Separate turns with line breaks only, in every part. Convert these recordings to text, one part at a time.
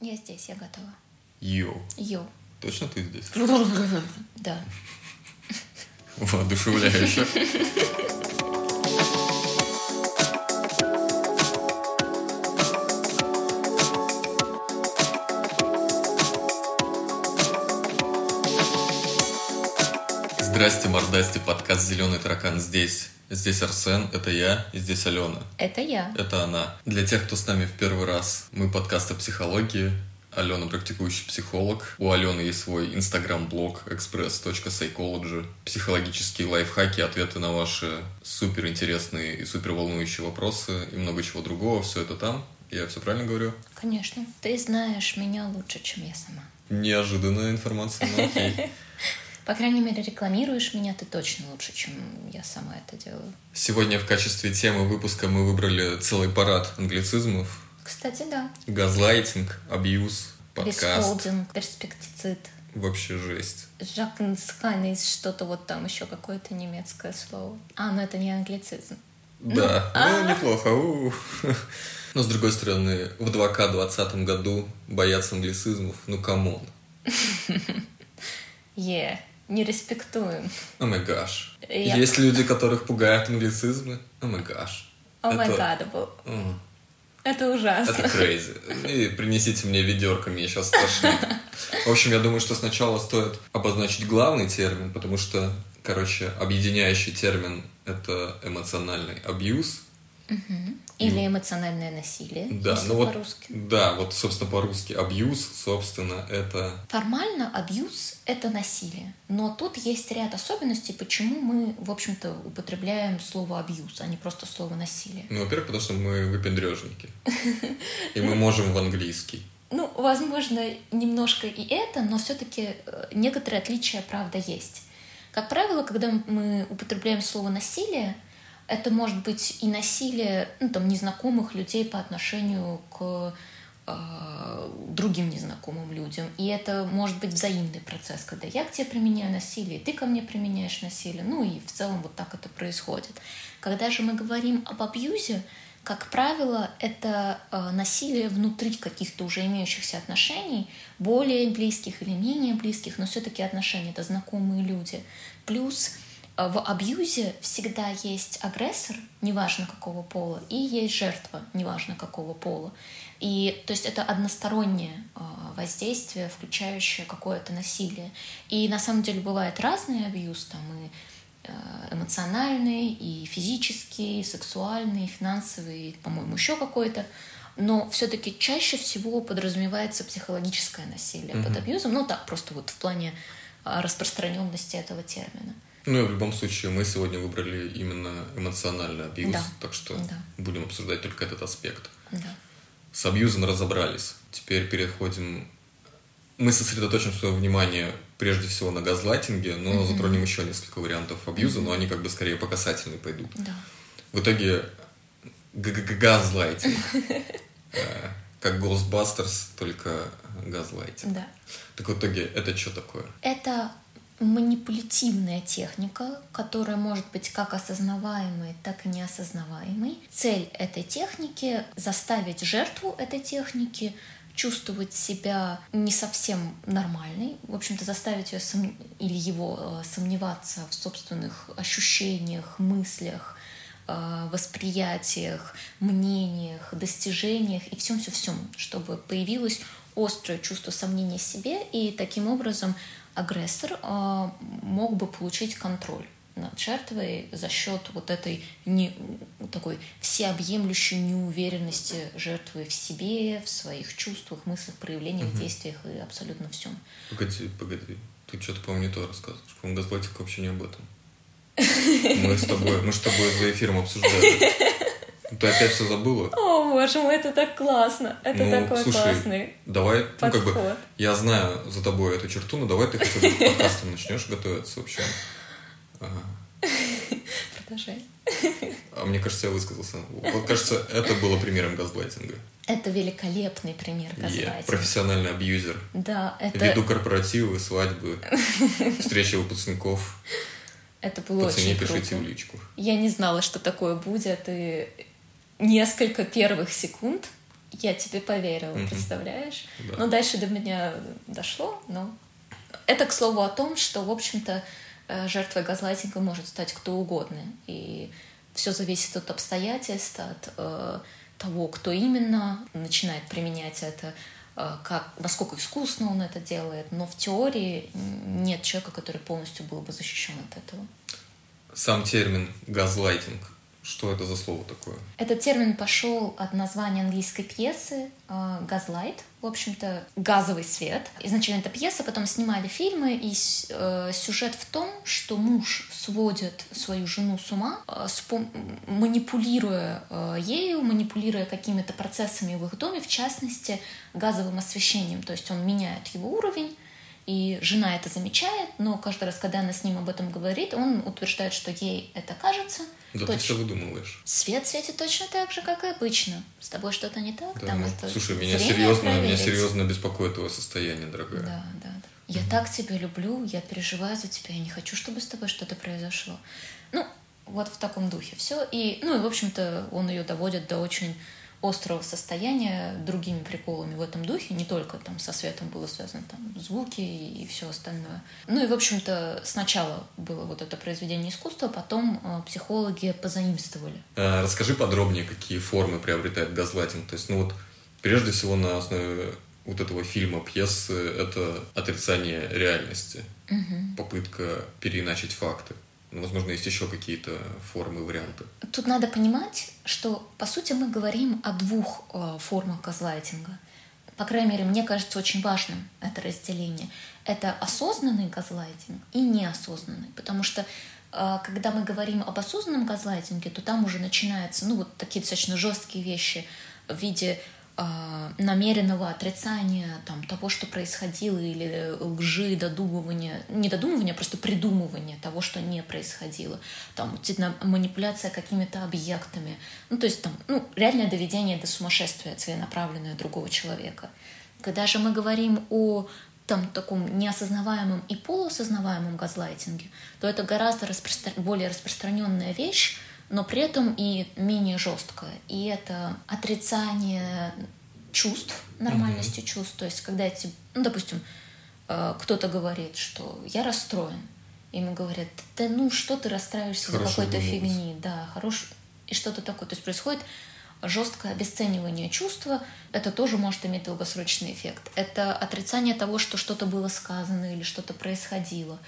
Я здесь, я готова.
Йоу.
Йоу.
Точно ты здесь?
Да.
Воодушевляюще. Здрасте, мордасти, подкаст «Зеленый таракан» здесь. Здесь Арсен, это я, и здесь Алена.
Это я.
Это она. Для тех, кто с нами в первый раз, мы подкаст о психологии. Алена практикующий психолог. У Алены есть свой инстаграм-блог express.psychology. Психологические лайфхаки, ответы на ваши суперинтересные и супер волнующие вопросы и много чего другого. Все это там. Я все правильно говорю?
Конечно. Ты знаешь меня лучше, чем я сама.
Неожиданная информация, но окей.
По крайней мере, рекламируешь меня ты точно лучше, чем я сама это делаю.
Сегодня в качестве темы выпуска мы выбрали целый парад англицизмов.
Кстати, да.
Газлайтинг, абьюз, подкаст.
Рисхолдинг, перспектицид.
Вообще жесть.
Жакнсхайнис, что-то вот там еще какое-то немецкое слово. А, ну это не англицизм.
Да,
а.
ну неплохо. у. Но с другой стороны, в 2К20 году бояться англицизмов, ну камон.
Е, не респектуем.
О май гаш. Есть люди, которых пугают англицизмы. О май гаш.
О май
Это-
гад, был.
М,
Это ужасно.
Это crazy. И принесите мне ведерко, мне сейчас тошнит. В общем, я думаю, что сначала стоит обозначить главный термин, потому что, короче, объединяющий термин — это эмоциональный абьюз.
Или эмоциональное насилие,
Да, ну вот, да, вот, собственно, по-русски абьюз, собственно, это
Формально абьюз – это насилие. Но тут есть ряд особенностей, почему мы, в общем-то, употребляем слово абьюз, а не просто слово насилие.
Ну, во-первых, потому что мы выпендрежники. И мы можем в английский.
Ну, возможно, немножко и это, но все-таки некоторые отличия, правда, есть. Как правило, когда мы употребляем слово насилие, это может быть и насилие ну, там, незнакомых людей по отношению к э, другим незнакомым людям. И это может быть взаимный процесс, когда я к тебе применяю насилие, ты ко мне применяешь насилие. Ну и в целом вот так это происходит. Когда же мы говорим об абьюзе, как правило, это э, насилие внутри каких-то уже имеющихся отношений, более близких или менее близких, но все-таки отношения, это знакомые люди. Плюс в абьюзе всегда есть агрессор, неважно какого пола, и есть жертва, неважно какого пола. И то есть это одностороннее э, воздействие, включающее какое-то насилие. И на самом деле бывает разный абьюз, там и э, эмоциональный, и физический, и сексуальный, и финансовый, и, по-моему, еще какой-то. Но все-таки чаще всего подразумевается психологическое насилие под абьюзом. Ну так, просто вот в плане распространенности этого термина.
Ну, и в любом случае, мы сегодня выбрали именно эмоциональный абьюз,
Да.
так что
Да.
будем обсуждать только этот аспект.
Да.
С абьюзом разобрались. Теперь переходим... Мы сосредоточим свое внимание прежде всего на газлайтинге, но затронем еще несколько вариантов абьюза, но они как бы скорее по касательной пойдут.
Да.
В итоге газлайтинг. Э, Как Ghostbusters, только газлайтинг.
Да.
Так в итоге это что такое?
Это манипулятивная техника, которая может быть как осознаваемой, так и неосознаваемой. Цель этой техники — заставить жертву этой техники чувствовать себя не совсем нормальной, в общем-то заставить ее сом- или его э, сомневаться в собственных ощущениях, мыслях, э, восприятиях, мнениях, достижениях и всем-всем-всем, чтобы появилось острое чувство сомнения в себе, и таким образом агрессор э, мог бы получить контроль над жертвой за счет вот этой не, такой всеобъемлющей неуверенности жертвы в себе, в своих чувствах, мыслях, проявлениях, действиях и абсолютно всем.
Погоди, погоди. Ты что-то, по-моему, не то рассказываешь. По-моему, газлайтинг вообще не об этом. Мы с тобой, мы с тобой за эфиром обсуждали. Ты опять все забыла?
О, боже мой, это так классно! Это
Ну,
такой
слушай,
классный.
Давай, ну как бы,
подход.
я знаю за тобой эту черту, но давай ты хотя бы к подкастам начнешь готовиться вообще. Ага.
Продолжай.
А мне кажется, я высказался. Вот, кажется, это было примером газлайтинга.
Это великолепный пример газлайтинга.
профессиональный абьюзер.
Да, это,
Веду корпоративы, свадьбы, встречи выпускников.
это было
По цене
очень
пишите
круто.
в личку.
Я не знала, что такое будет, и несколько первых секунд я тебе поверила,
Мгм.
представляешь?
Да.
Ну, дальше до меня дошло, но... Это, к слову, о том, что, в общем-то, э, жертвой газлайтинга может стать кто угодно. И все зависит от обстоятельств, от э, того, кто именно начинает применять это, э, как, насколько искусно он это делает. Но в теории нет человека, который полностью был бы защищен от этого.
Сам термин газлайтинг. Что это за слово такое?
Этот термин пошел от названия английской пьесы э, «Газлайт», в общем-то, «газовый свет». Изначально это пьеса, потом снимали фильмы, и э, сюжет в том, что муж сводит свою жену с ума, э, манипулируя ею, манипулируя какими-то процессами в их доме, в частности, газовым освещением. То есть он меняет его уровень, и жена это замечает, но каждый раз, когда она с ним об этом говорит, он утверждает, что ей это кажется.
Да ты
Точно.
все выдумываешь.
Свет светит точно так же, как и обычно. С тобой что-то не так?
Да,
Там
ну,
это
слушай, меня серьезно, меня серьезно беспокоит твое состояние, дорогая.
Да, да, да. Я так тебя люблю, я переживаю за тебя, я не хочу, чтобы с тобой что-то произошло. Ну, вот в таком духе все. И, ну, и, в общем-то, он ее доводит до очень острого состояния другими приколами в этом духе, не только там со светом было связано там звуки и все остальное. Ну и, в общем-то, сначала было вот это произведение искусства, потом э, психологи позаимствовали.
А, Расскажи подробнее, какие формы приобретает газлайтинг. То есть, ну вот, прежде всего на основе вот этого фильма, пьесы, это отрицание реальности, попытка переиначить факты. Возможно, есть еще какие-то формы, варианты.
Тут надо понимать, что, по сути, мы говорим о двух э, формах газлайтинга. По крайней мере, мне кажется очень важным это разделение. Это осознанный газлайтинг и неосознанный. Потому что, э, когда мы говорим об осознанном газлайтинге, то там уже начинаются, ну, вот такие достаточно жесткие вещи в виде намеренного отрицания там, того, что происходило, или лжи, додумывания, не додумывания, а просто придумывания того, что не происходило. Там манипуляция какими-то объектами. Ну, то есть там, ну, реальное доведение до сумасшествия целенаправленное другого человека. Когда же мы говорим о там таком неосознаваемом и полуосознаваемом газлайтинге, то это гораздо распростра- более распространенная вещь, но при этом и менее жесткая. И это отрицание чувств, нормальности чувств. То есть, когда эти, ну, допустим, э, кто-то говорит, что я расстроен, ему говорят, да ну что ты расстраиваешься за
Хорошо
какой-то
думалось.
фигни, да, хорош и что-то такое. То есть происходит жесткое обесценивание чувства, это тоже может иметь долгосрочный эффект. Это отрицание того, что что-то было сказано или что-то происходило.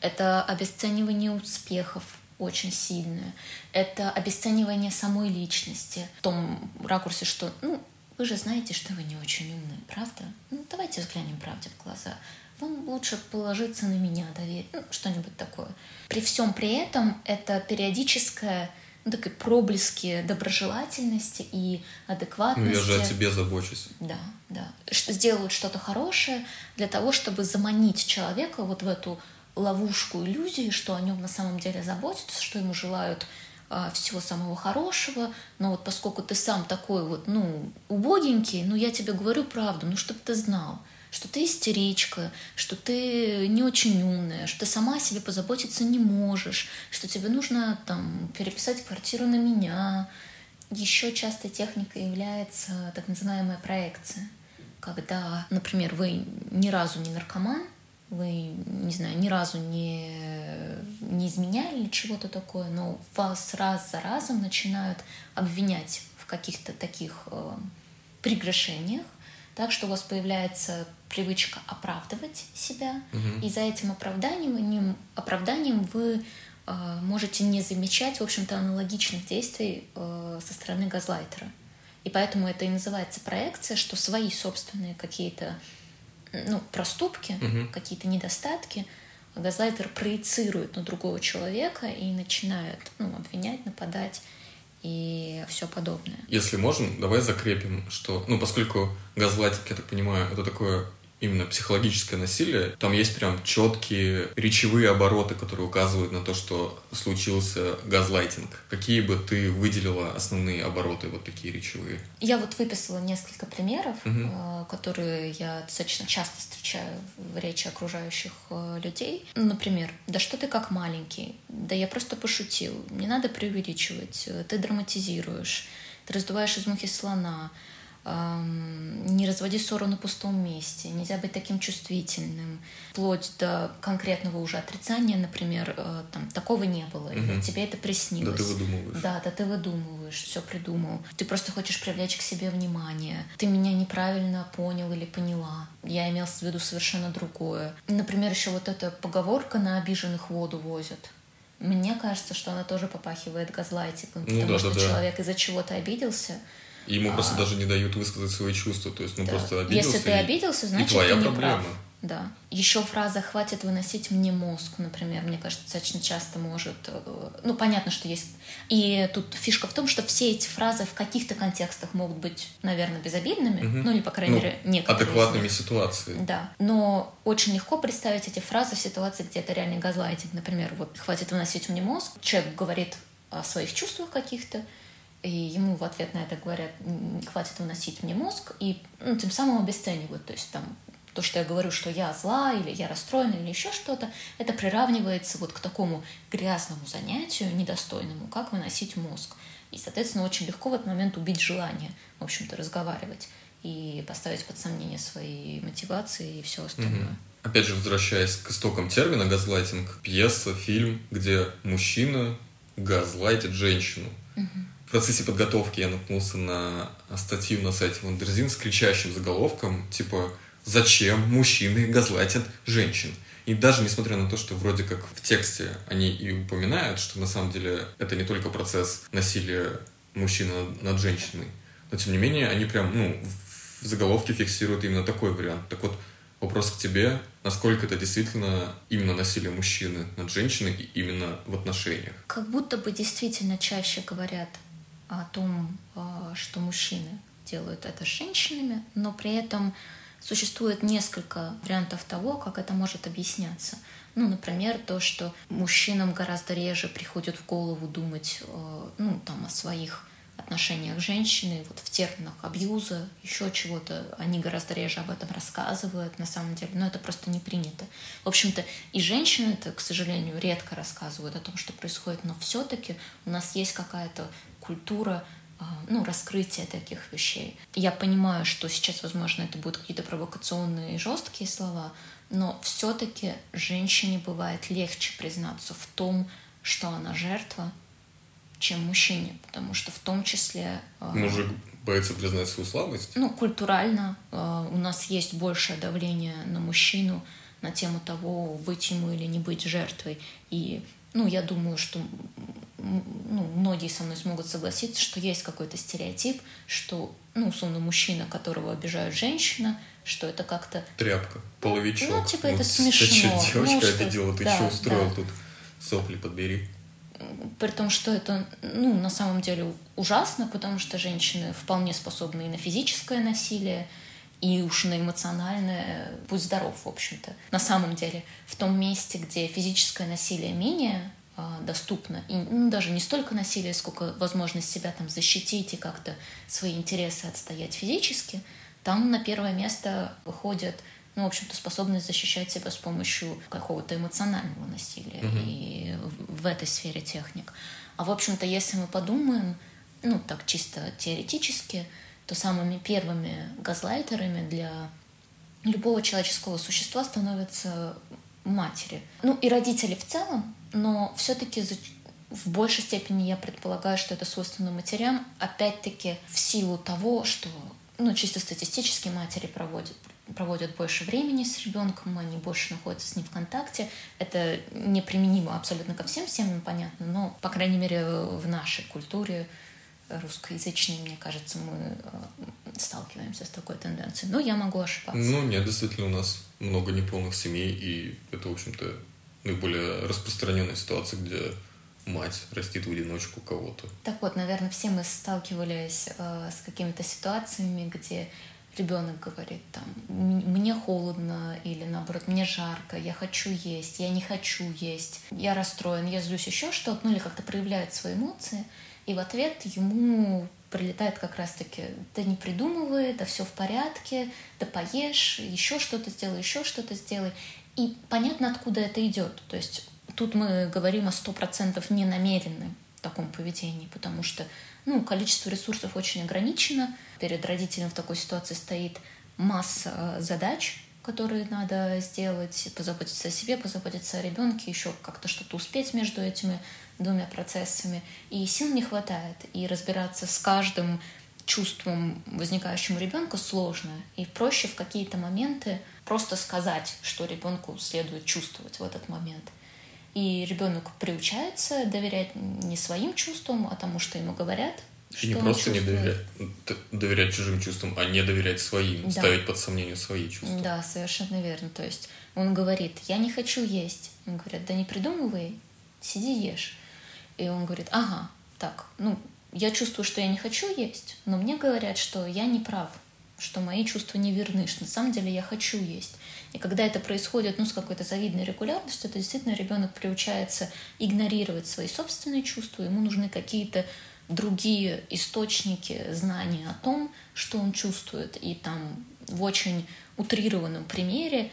Это обесценивание успехов очень сильное. Это обесценивание самой личности в том ракурсе, что, ну, вы же знаете, что вы не очень умны, правда? Ну, давайте взглянем правде в глаза. Вам лучше положиться на меня, доверить, ну, что-нибудь такое. При всем при этом это периодическое ну, такие проблески доброжелательности и
Ну,
адекватности.
я же о тебе забочусь.
Да, да. Сделают что-то хорошее для того, чтобы заманить человека вот в эту ловушку иллюзии, что о нем на самом деле заботятся, что ему желают а, всего самого хорошего, но вот поскольку ты сам такой вот, ну, убогенький, ну, я тебе говорю правду, ну, чтобы ты знал, что ты истеричка, что ты не очень умная, что ты сама о себе позаботиться не можешь, что тебе нужно там переписать квартиру на меня. Еще частой техникой является так называемая проекция, когда, например, вы ни разу не наркоман, вы, не знаю, ни разу не, не изменяли чего-то такое, но вас раз за разом начинают обвинять в каких-то таких э, прегрешениях, так что у вас появляется привычка оправдывать себя,
Мгм.
и за этим оправданием, оправданием вы э, можете не замечать, в общем-то, аналогичных действий э, со стороны газлайтера. И поэтому это и называется проекция, что свои собственные какие-то ну, проступки,
Мгм.
какие-то недостатки газлайтер проецирует на другого человека и начинает ну, обвинять, нападать и все подобное.
Если можем, давай закрепим, что, ну, поскольку газлайтинг, я так понимаю, это такое именно психологическое насилие, там есть прям четкие речевые обороты, которые указывают на то, что случился газлайтинг. Какие бы ты выделила основные обороты, вот такие речевые?
Я вот выписала несколько примеров, э, которые я достаточно часто встречаю в речи окружающих э, людей. Например, да что ты как маленький, да я просто пошутил, не надо преувеличивать, ты драматизируешь, ты раздуваешь из мухи слона, не разводи ссору на пустом месте, нельзя быть таким чувствительным, вплоть до конкретного уже отрицания, например, э, там такого не было, угу. тебе это приснилось.
Да ты выдумываешь.
Да, да ты выдумываешь, все придумал. Ты просто хочешь привлечь к себе внимание. Ты меня неправильно понял или поняла. Я имел в виду совершенно другое. Например, еще вот эта поговорка на обиженных воду возят. Мне кажется, что она тоже попахивает газлайтингом, ну, потому да, что да, человек да. из-за чего-то обиделся,
и ему а... просто даже не дают высказать свои чувства. То есть, ну да. просто обиделся.
Если ты
и...
обиделся, значит, и твоя ты не проблема. прав. Да. Еще фраза «хватит выносить мне мозг», например, мне кажется, достаточно часто может... Э, ну, понятно, что есть... И тут фишка в том, что все эти фразы в каких-то контекстах могут быть, наверное, безобидными, угу. ну, или, по крайней ну, мере, некоторые
Адекватными ситуации.
Да. Но очень легко представить эти фразы в ситуации, где это реальный газлайтинг. Например, вот «хватит выносить мне мозг», человек говорит о своих чувствах каких-то, и ему в ответ на это говорят, хватит выносить мне мозг, и ну, тем самым обесценивают. То есть там то, что я говорю, что я зла, или я расстроена, или еще что-то, это приравнивается вот к такому грязному занятию, недостойному, как выносить мозг. И, соответственно, очень легко в этот момент убить желание, в общем-то, разговаривать и поставить под сомнение свои мотивации и все остальное. Угу.
Опять же, возвращаясь к истокам термина газлайтинг, пьеса, фильм, где мужчина газлайтит женщину. Угу. В процессе подготовки я наткнулся на статью на сайте Wonderzine с кричащим заголовком, типа «Зачем мужчины газлайтят женщин?» И даже несмотря на то, что вроде как в тексте они и упоминают, что на самом деле это не только процесс насилия мужчины над женщиной, но тем не менее они прям, ну, в заголовке фиксируют именно такой вариант. Так вот, вопрос к тебе, насколько это действительно именно насилие мужчины над женщиной именно в отношениях?
Как будто бы действительно чаще говорят о том, а, что мужчины делают это с женщинами, но при этом существует несколько вариантов того, как это может объясняться. Ну, например, то, что мужчинам гораздо реже приходит в голову думать а, ну, там, о своих отношениях с женщиной, вот в терминах абьюза, еще чего-то, они гораздо реже об этом рассказывают на самом деле, но это просто не принято. В общем-то, и женщины это, к сожалению, редко рассказывают о том, что происходит, но все-таки у нас есть какая-то культура а, ну, раскрытия таких вещей. Я понимаю, что сейчас, возможно, это будут какие-то провокационные и жесткие слова, но все-таки женщине бывает легче признаться в том, что она жертва, чем мужчине, потому что в том числе...
Мужик боится признать свою слабость?
Ну, культурально а, у нас есть большее давление на мужчину на тему того, быть ему или не быть жертвой. И ну, я думаю, что ну, многие со мной смогут согласиться, что есть какой-то стереотип, что, ну, условно, мужчина, которого обижают женщина, что это как-то...
Тряпка, половичок. Ну,
типа, это смешно.
Ты что, девочка ну, обидела, ты да, что устроил да. тут? Сопли подбери.
При том, что это, ну, на самом деле ужасно, потому что женщины вполне способны и на физическое насилие, и уж на эмоциональное будь здоров, в общем-то. На самом деле, в том месте, где физическое насилие менее а, доступно, и ну, даже не столько насилие, сколько возможность себя там защитить и как-то свои интересы отстоять физически, там на первое место выходит ну, в общем-то, способность защищать себя с помощью какого-то эмоционального насилия угу. и в, этой сфере техник. А, в общем-то, если мы подумаем, ну, так чисто теоретически, то самыми первыми газлайтерами для любого человеческого существа становятся матери. Ну и родители в целом, но все-таки в большей степени я предполагаю, что это свойственно матерям, опять-таки в силу того, что ну, чисто статистически матери проводят, проводят больше времени с ребенком, они больше находятся с ним в контакте. Это неприменимо абсолютно ко всем семьям, понятно, но, по крайней мере, в нашей культуре русскоязычные, мне кажется, мы э, сталкиваемся с такой тенденцией. Но я могу ошибаться.
Ну, нет, действительно, у нас много неполных семей, и это, в общем-то, наиболее распространенная ситуация, где мать растит в одиночку кого-то.
Так вот, наверное, все мы сталкивались э, с какими-то ситуациями, где ребенок говорит там мне холодно или наоборот мне жарко, я хочу есть, я не хочу есть, я расстроен, я злюсь еще что-то, ну или как-то проявляет свои эмоции. И в ответ ему прилетает как раз-таки, да не придумывай, да все в порядке, да поешь, еще что-то сделай, еще что-то сделай. И понятно, откуда это идет. То есть тут мы говорим о сто процентов ненамеренном таком поведении, потому что ну, количество ресурсов очень ограничено. Перед родителем в такой ситуации стоит масса э, задач, которые надо сделать, позаботиться о себе, позаботиться о ребенке, еще как-то что-то успеть между этими двумя процессами. И сил не хватает. И разбираться с каждым чувством, возникающим у ребенка, сложно. И проще в какие-то моменты просто сказать, что ребенку следует чувствовать в этот момент. И ребенок приучается доверять не своим чувствам, а тому, что ему говорят.
И не просто не доверять, доверять чужим чувствам, а не доверять своим, да. ставить под сомнение свои чувства.
Да, совершенно верно. То есть он говорит, я не хочу есть. Он говорит, да не придумывай, сиди ешь. И он говорит, ага, так, ну, я чувствую, что я не хочу есть, но мне говорят, что я не прав, что мои чувства не верны, что на самом деле я хочу есть. И когда это происходит ну, с какой-то завидной регулярностью, то действительно ребенок приучается игнорировать свои собственные чувства, ему нужны какие-то другие источники знания о том, что он чувствует. И там в очень утрированном примере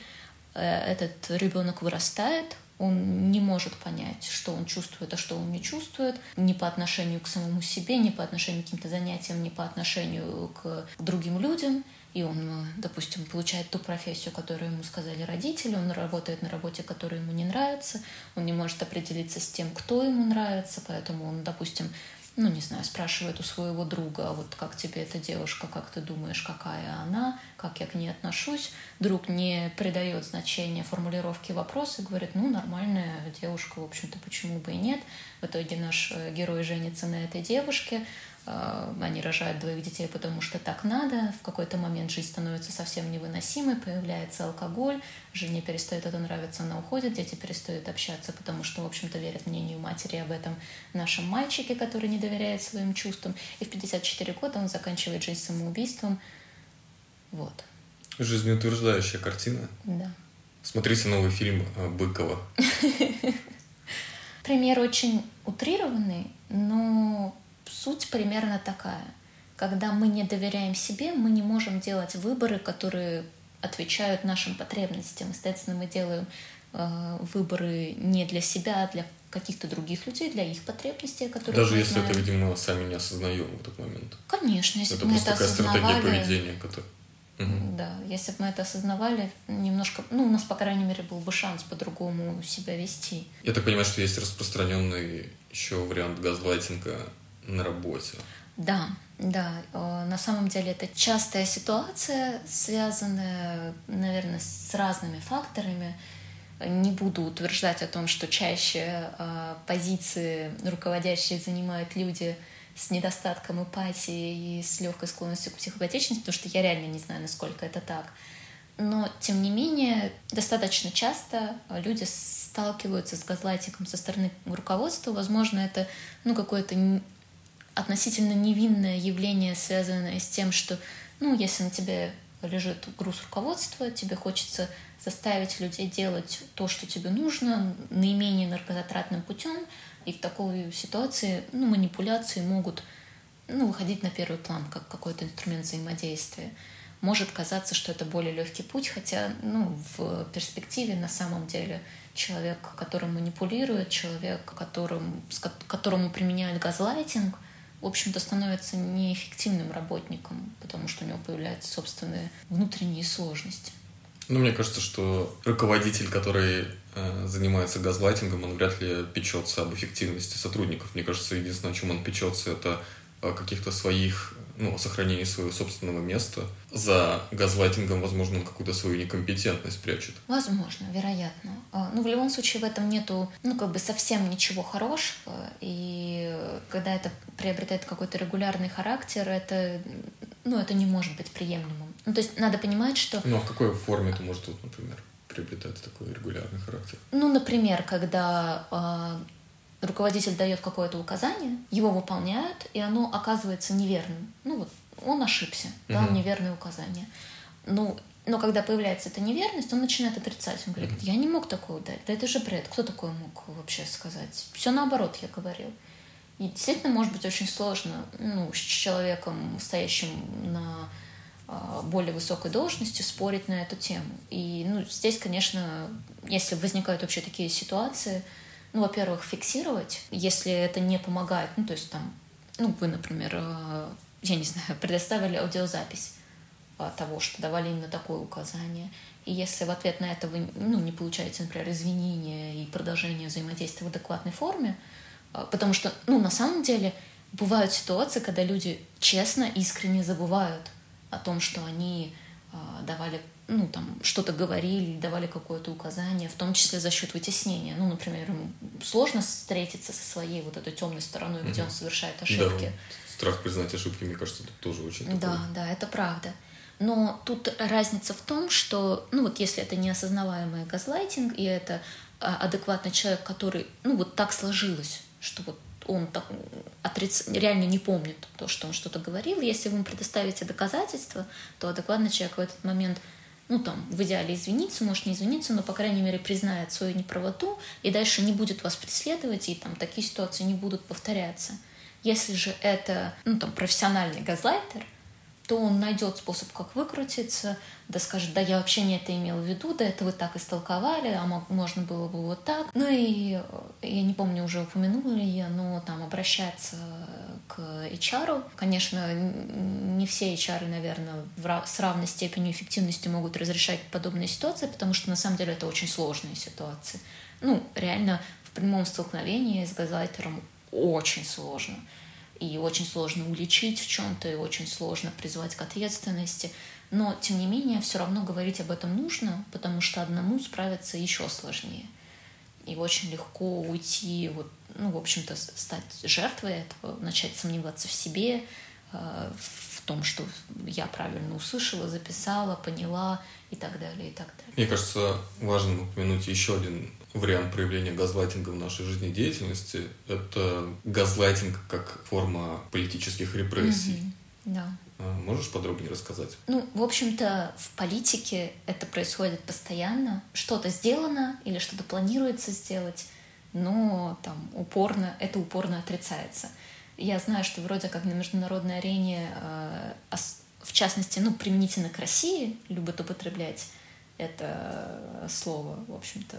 э, этот ребенок вырастает, он не может понять, что он чувствует, а что он не чувствует, ни по отношению к самому себе, ни по отношению к каким-то занятиям, ни по отношению к другим людям. И он, допустим, получает ту профессию, которую ему сказали родители, он работает на работе, которая ему не нравится, он не может определиться с тем, кто ему нравится, поэтому он, допустим, ну, не знаю, спрашивает у своего друга, а вот как тебе эта девушка, как ты думаешь, какая она, как я к ней отношусь. Друг не придает значения формулировке вопроса говорит, ну, нормальная девушка, в общем-то, почему бы и нет. В итоге наш э, герой женится на этой девушке, они рожают двоих детей, потому что так надо. В какой-то момент жизнь становится совсем невыносимой, появляется алкоголь, жене перестает это нравиться, она уходит, дети перестают общаться, потому что, в общем-то, верят мнению матери об этом нашем мальчике, который не доверяет своим чувствам. И в 54 года он заканчивает жизнь самоубийством. Вот.
Жизнеутверждающая картина.
Да.
Смотрите новый фильм э, Быкова.
Пример очень утрированный, но суть примерно такая. Когда мы не доверяем себе, мы не можем делать выборы, которые отвечают нашим потребностям. Естественно, мы делаем э, выборы не для себя, а для каких-то других людей, для их потребностей, которые
Даже если знаем. это, видимо, сами не осознаем в этот момент.
Конечно, если
это
мы
это осознавали. стратегия поведения, которая...
Угу. Да, если бы мы это осознавали, немножко, ну, у нас, по крайней мере, был бы шанс по-другому себя вести.
Я так понимаю, что есть распространенный еще вариант газлайтинга на работе.
Да, да. Э, на самом деле это частая ситуация, связанная, наверное, с разными факторами. Не буду утверждать о том, что чаще э, позиции руководящие занимают люди с недостатком эмпатии и с легкой склонностью к психопатичности, потому что я реально не знаю, насколько это так. Но, тем не менее, достаточно часто люди сталкиваются с газлайтингом со стороны руководства. Возможно, это ну, какое-то относительно невинное явление, связанное с тем, что, ну, если на тебе лежит груз руководства, тебе хочется заставить людей делать то, что тебе нужно, наименее энергозатратным путем, и в такой ситуации ну, манипуляции могут ну, выходить на первый план, как какой-то инструмент взаимодействия. Может казаться, что это более легкий путь, хотя ну, в перспективе на самом деле человек, которым манипулирует, человек, которым, которому применяют газлайтинг, в общем-то, становится неэффективным работником, потому что у него появляются собственные внутренние сложности.
Ну, мне кажется, что руководитель, который э, занимается газлайтингом, он вряд ли печется об эффективности сотрудников. Мне кажется, единственное, о чем он печется, это о каких-то своих ну, сохранении своего собственного места. За газлайтингом, возможно, он какую-то свою некомпетентность прячет.
Возможно, вероятно. А, ну, в любом случае, в этом нету, ну, как бы совсем ничего хорошего. И когда это приобретает какой-то регулярный характер, это, ну, это не может быть приемлемым. Ну, то есть надо понимать, что...
Ну, а в какой форме это может, вот, например, приобретать такой регулярный характер?
Ну, например, когда а, руководитель дает какое-то указание, его выполняют, и оно оказывается неверным. Ну вот, он ошибся, дал угу. неверное указание. Ну, но когда появляется эта неверность, он начинает отрицать. Он говорит, я не мог такого дать. Да это же бред. Кто такое мог вообще сказать? Все наоборот, я говорил. И действительно, может быть, очень сложно ну, с человеком, стоящим на а, более высокой должности, спорить на эту тему. И ну, здесь, конечно, если возникают вообще такие ситуации, ну, во-первых, фиксировать, если это не помогает, ну, то есть там ну, вы, например, э, я не знаю, предоставили аудиозапись того, что давали именно такое указание. И если в ответ на это вы ну, не получаете, например, извинения и продолжение взаимодействия в адекватной форме, э, потому что, ну, на самом деле, бывают ситуации, когда люди честно, искренне забывают о том, что они э, давали ну, там, что-то говорили, давали какое-то указание, в том числе за счет вытеснения. Ну, например, ему сложно встретиться со своей вот этой темной стороной, где он совершает ошибки.
Да, страх признать ошибки, мне кажется, тут тоже очень такой.
Да, да, это правда. Но тут разница в том, что, ну вот если это неосознаваемый газлайтинг, и это а, адекватный человек, который, ну вот так сложилось, что вот он так отриц... реально не помнит то, что он что-то говорил. Если вы ему предоставите доказательства, то адекватный человек в этот момент ну, там, в идеале извиниться, может, не извиниться, но, по крайней мере, признает свою неправоту и дальше не будет вас преследовать, и там такие ситуации не будут повторяться. Если же это, ну, там, профессиональный газлайтер, то он найдет способ, как выкрутиться, да скажет, да я вообще не это имел в виду, да это вы так истолковали, а можно было бы вот так. Ну и я не помню, уже упомянула ли я, но там обращаться к HR. Конечно, не все HR, наверное, с равной степенью эффективности могут разрешать подобные ситуации, потому что на самом деле это очень сложные ситуации. Ну, реально в прямом столкновении с газлайтером очень сложно и очень сложно уличить в чем-то, и очень сложно призвать к ответственности. Но, тем не менее, все равно говорить об этом нужно, потому что одному справиться еще сложнее. И очень легко уйти, вот, ну, в общем-то, стать жертвой этого, начать сомневаться в себе, э, в том, что я правильно услышала, записала, поняла и так далее, и так далее.
Мне кажется, важно упомянуть еще один вариант проявления газлайтинга в нашей жизнедеятельности – это газлайтинг как форма политических репрессий.
Mm-hmm. Да.
А можешь подробнее рассказать?
Ну, в общем-то, в политике это происходит постоянно. Что-то сделано или что-то планируется сделать, но там упорно, это упорно отрицается. Я знаю, что вроде как на международной арене, э, в частности, ну, применительно к России, любят употреблять это слово, в общем-то,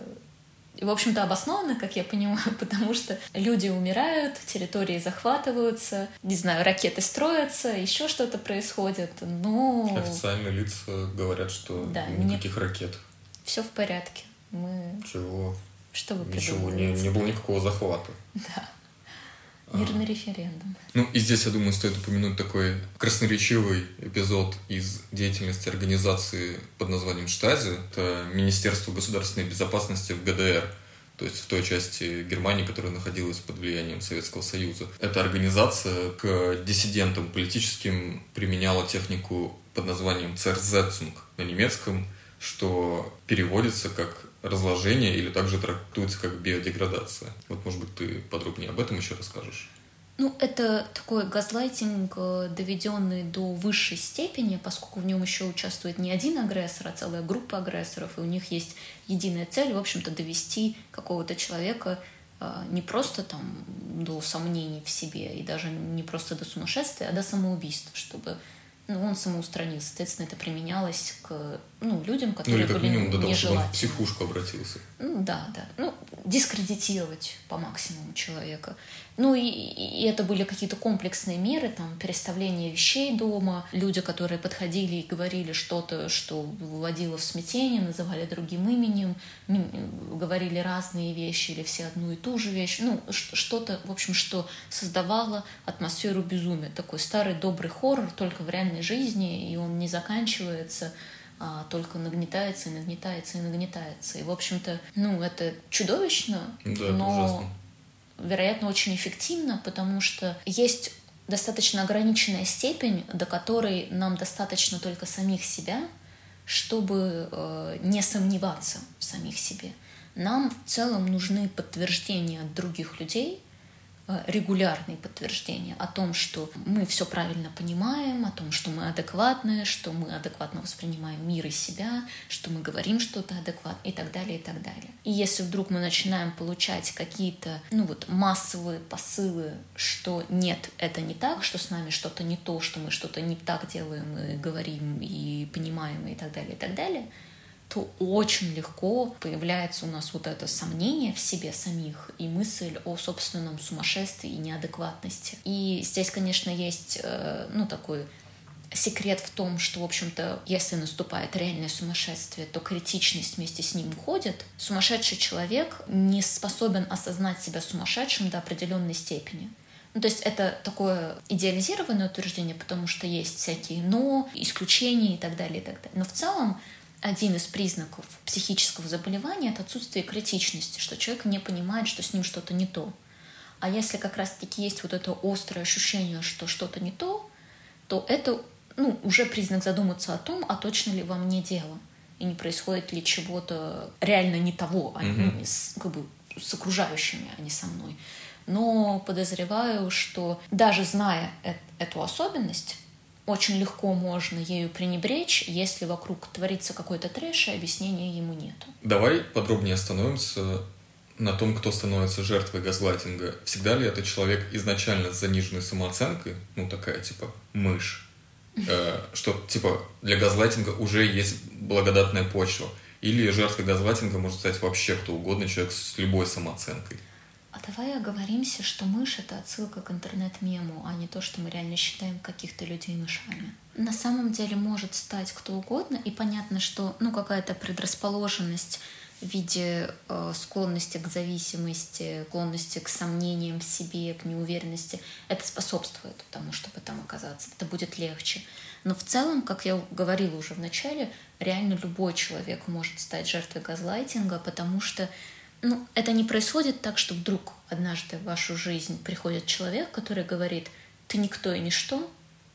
в общем-то, обоснованно, как я понимаю, потому что люди умирают, территории захватываются, не знаю, ракеты строятся, еще что-то происходит, но...
Официальные лица говорят, что да, никаких мне... ракет.
Все в порядке. Мы...
Чего?
Что вы
Ничего, не, не было никакого захвата.
Да. Мирный референдум.
Ну и здесь, я думаю, стоит упомянуть такой красноречивый эпизод из деятельности организации под названием Штази. Это Министерство государственной безопасности в ГДР то есть в той части Германии, которая находилась под влиянием Советского Союза. Эта организация к диссидентам политическим применяла технику под названием «Церзетцунг» на немецком, что переводится как разложение или также трактуется как биодеградация. Вот, может быть, ты подробнее об этом еще расскажешь?
Ну, это такой газлайтинг, э, доведенный до высшей степени, поскольку в нем еще участвует не один агрессор, а целая группа агрессоров, и у них есть единая цель, в общем-то, довести какого-то человека э, не просто там до сомнений в себе и даже не просто до сумасшествия, а до самоубийства, чтобы ну, он самоустранился. Соответственно, это применялось к ну, людям, которые ну, или как были минимум до того, чтобы он
в психушку обратился.
Ну, да, да. Ну, дискредитировать по максимуму человека. Ну и, и это были какие-то комплексные меры, там, переставление вещей дома, люди, которые подходили и говорили что-то, что выводило в смятение, называли другим именем, говорили разные вещи или все одну и ту же вещь, ну, что-то, в общем, что создавало атмосферу безумия. Такой старый добрый хоррор только в реальной жизни, и он не заканчивается а только нагнетается и нагнетается и нагнетается. И, в общем-то, ну, это чудовищно,
да,
но,
ужасно.
Вероятно, очень эффективно, потому что есть достаточно ограниченная степень, до которой нам достаточно только самих себя, чтобы э, не сомневаться в самих себе. Нам в целом нужны подтверждения от других людей, регулярные подтверждения о том, что мы все правильно понимаем, о том, что мы адекватные, что мы адекватно воспринимаем мир и себя, что мы говорим что-то адекватно и так далее, и так далее. И если вдруг мы начинаем получать какие-то, ну вот, массовые посылы, что нет, это не так, что с нами что-то не то, что мы что-то не так делаем и говорим, и понимаем, и так далее, и так далее, то очень легко появляется у нас вот это сомнение в себе самих и мысль о собственном сумасшествии и неадекватности. И здесь, конечно, есть, э, ну, такой секрет в том, что, в общем-то, если наступает реальное сумасшествие, то критичность вместе с ним уходит. Сумасшедший человек не способен осознать себя сумасшедшим до определенной степени. Ну, то есть это такое идеализированное утверждение, потому что есть всякие «но», исключения и так далее, и так далее. Но в целом один из признаков психического заболевания — это отсутствие критичности, что человек не понимает, что с ним что-то не то. А если как раз-таки есть вот это острое ощущение, что что-то не то, то это ну, уже признак задуматься о том, а точно ли вам не дело, и не происходит ли чего-то реально не того, а mm-hmm. с, как бы с окружающими, а не со мной. Но подозреваю, что даже зная эту особенность, очень легко можно ею пренебречь, если вокруг творится какой-то трэш, и объяснения ему нету.
Давай подробнее остановимся на том, кто становится жертвой газлайтинга. Всегда ли это человек изначально с заниженной самооценкой, ну такая типа мышь, Э, что типа для газлайтинга уже есть благодатная почва. Или жертвой газлайтинга может стать вообще кто угодно, человек с любой самооценкой.
А давай оговоримся, что мышь — это отсылка к интернет-мему, а не то, что мы реально считаем каких-то людей мышами. На самом деле может стать кто угодно, и понятно, что ну, какая-то предрасположенность в виде э, склонности к зависимости, склонности к сомнениям в себе, к неуверенности, это способствует тому, чтобы там оказаться. Это будет легче. Но в целом, как я говорила уже в начале, реально любой человек может стать жертвой газлайтинга, потому что ну, это не происходит так, что вдруг однажды в вашу жизнь приходит человек, который говорит, ты никто и ничто,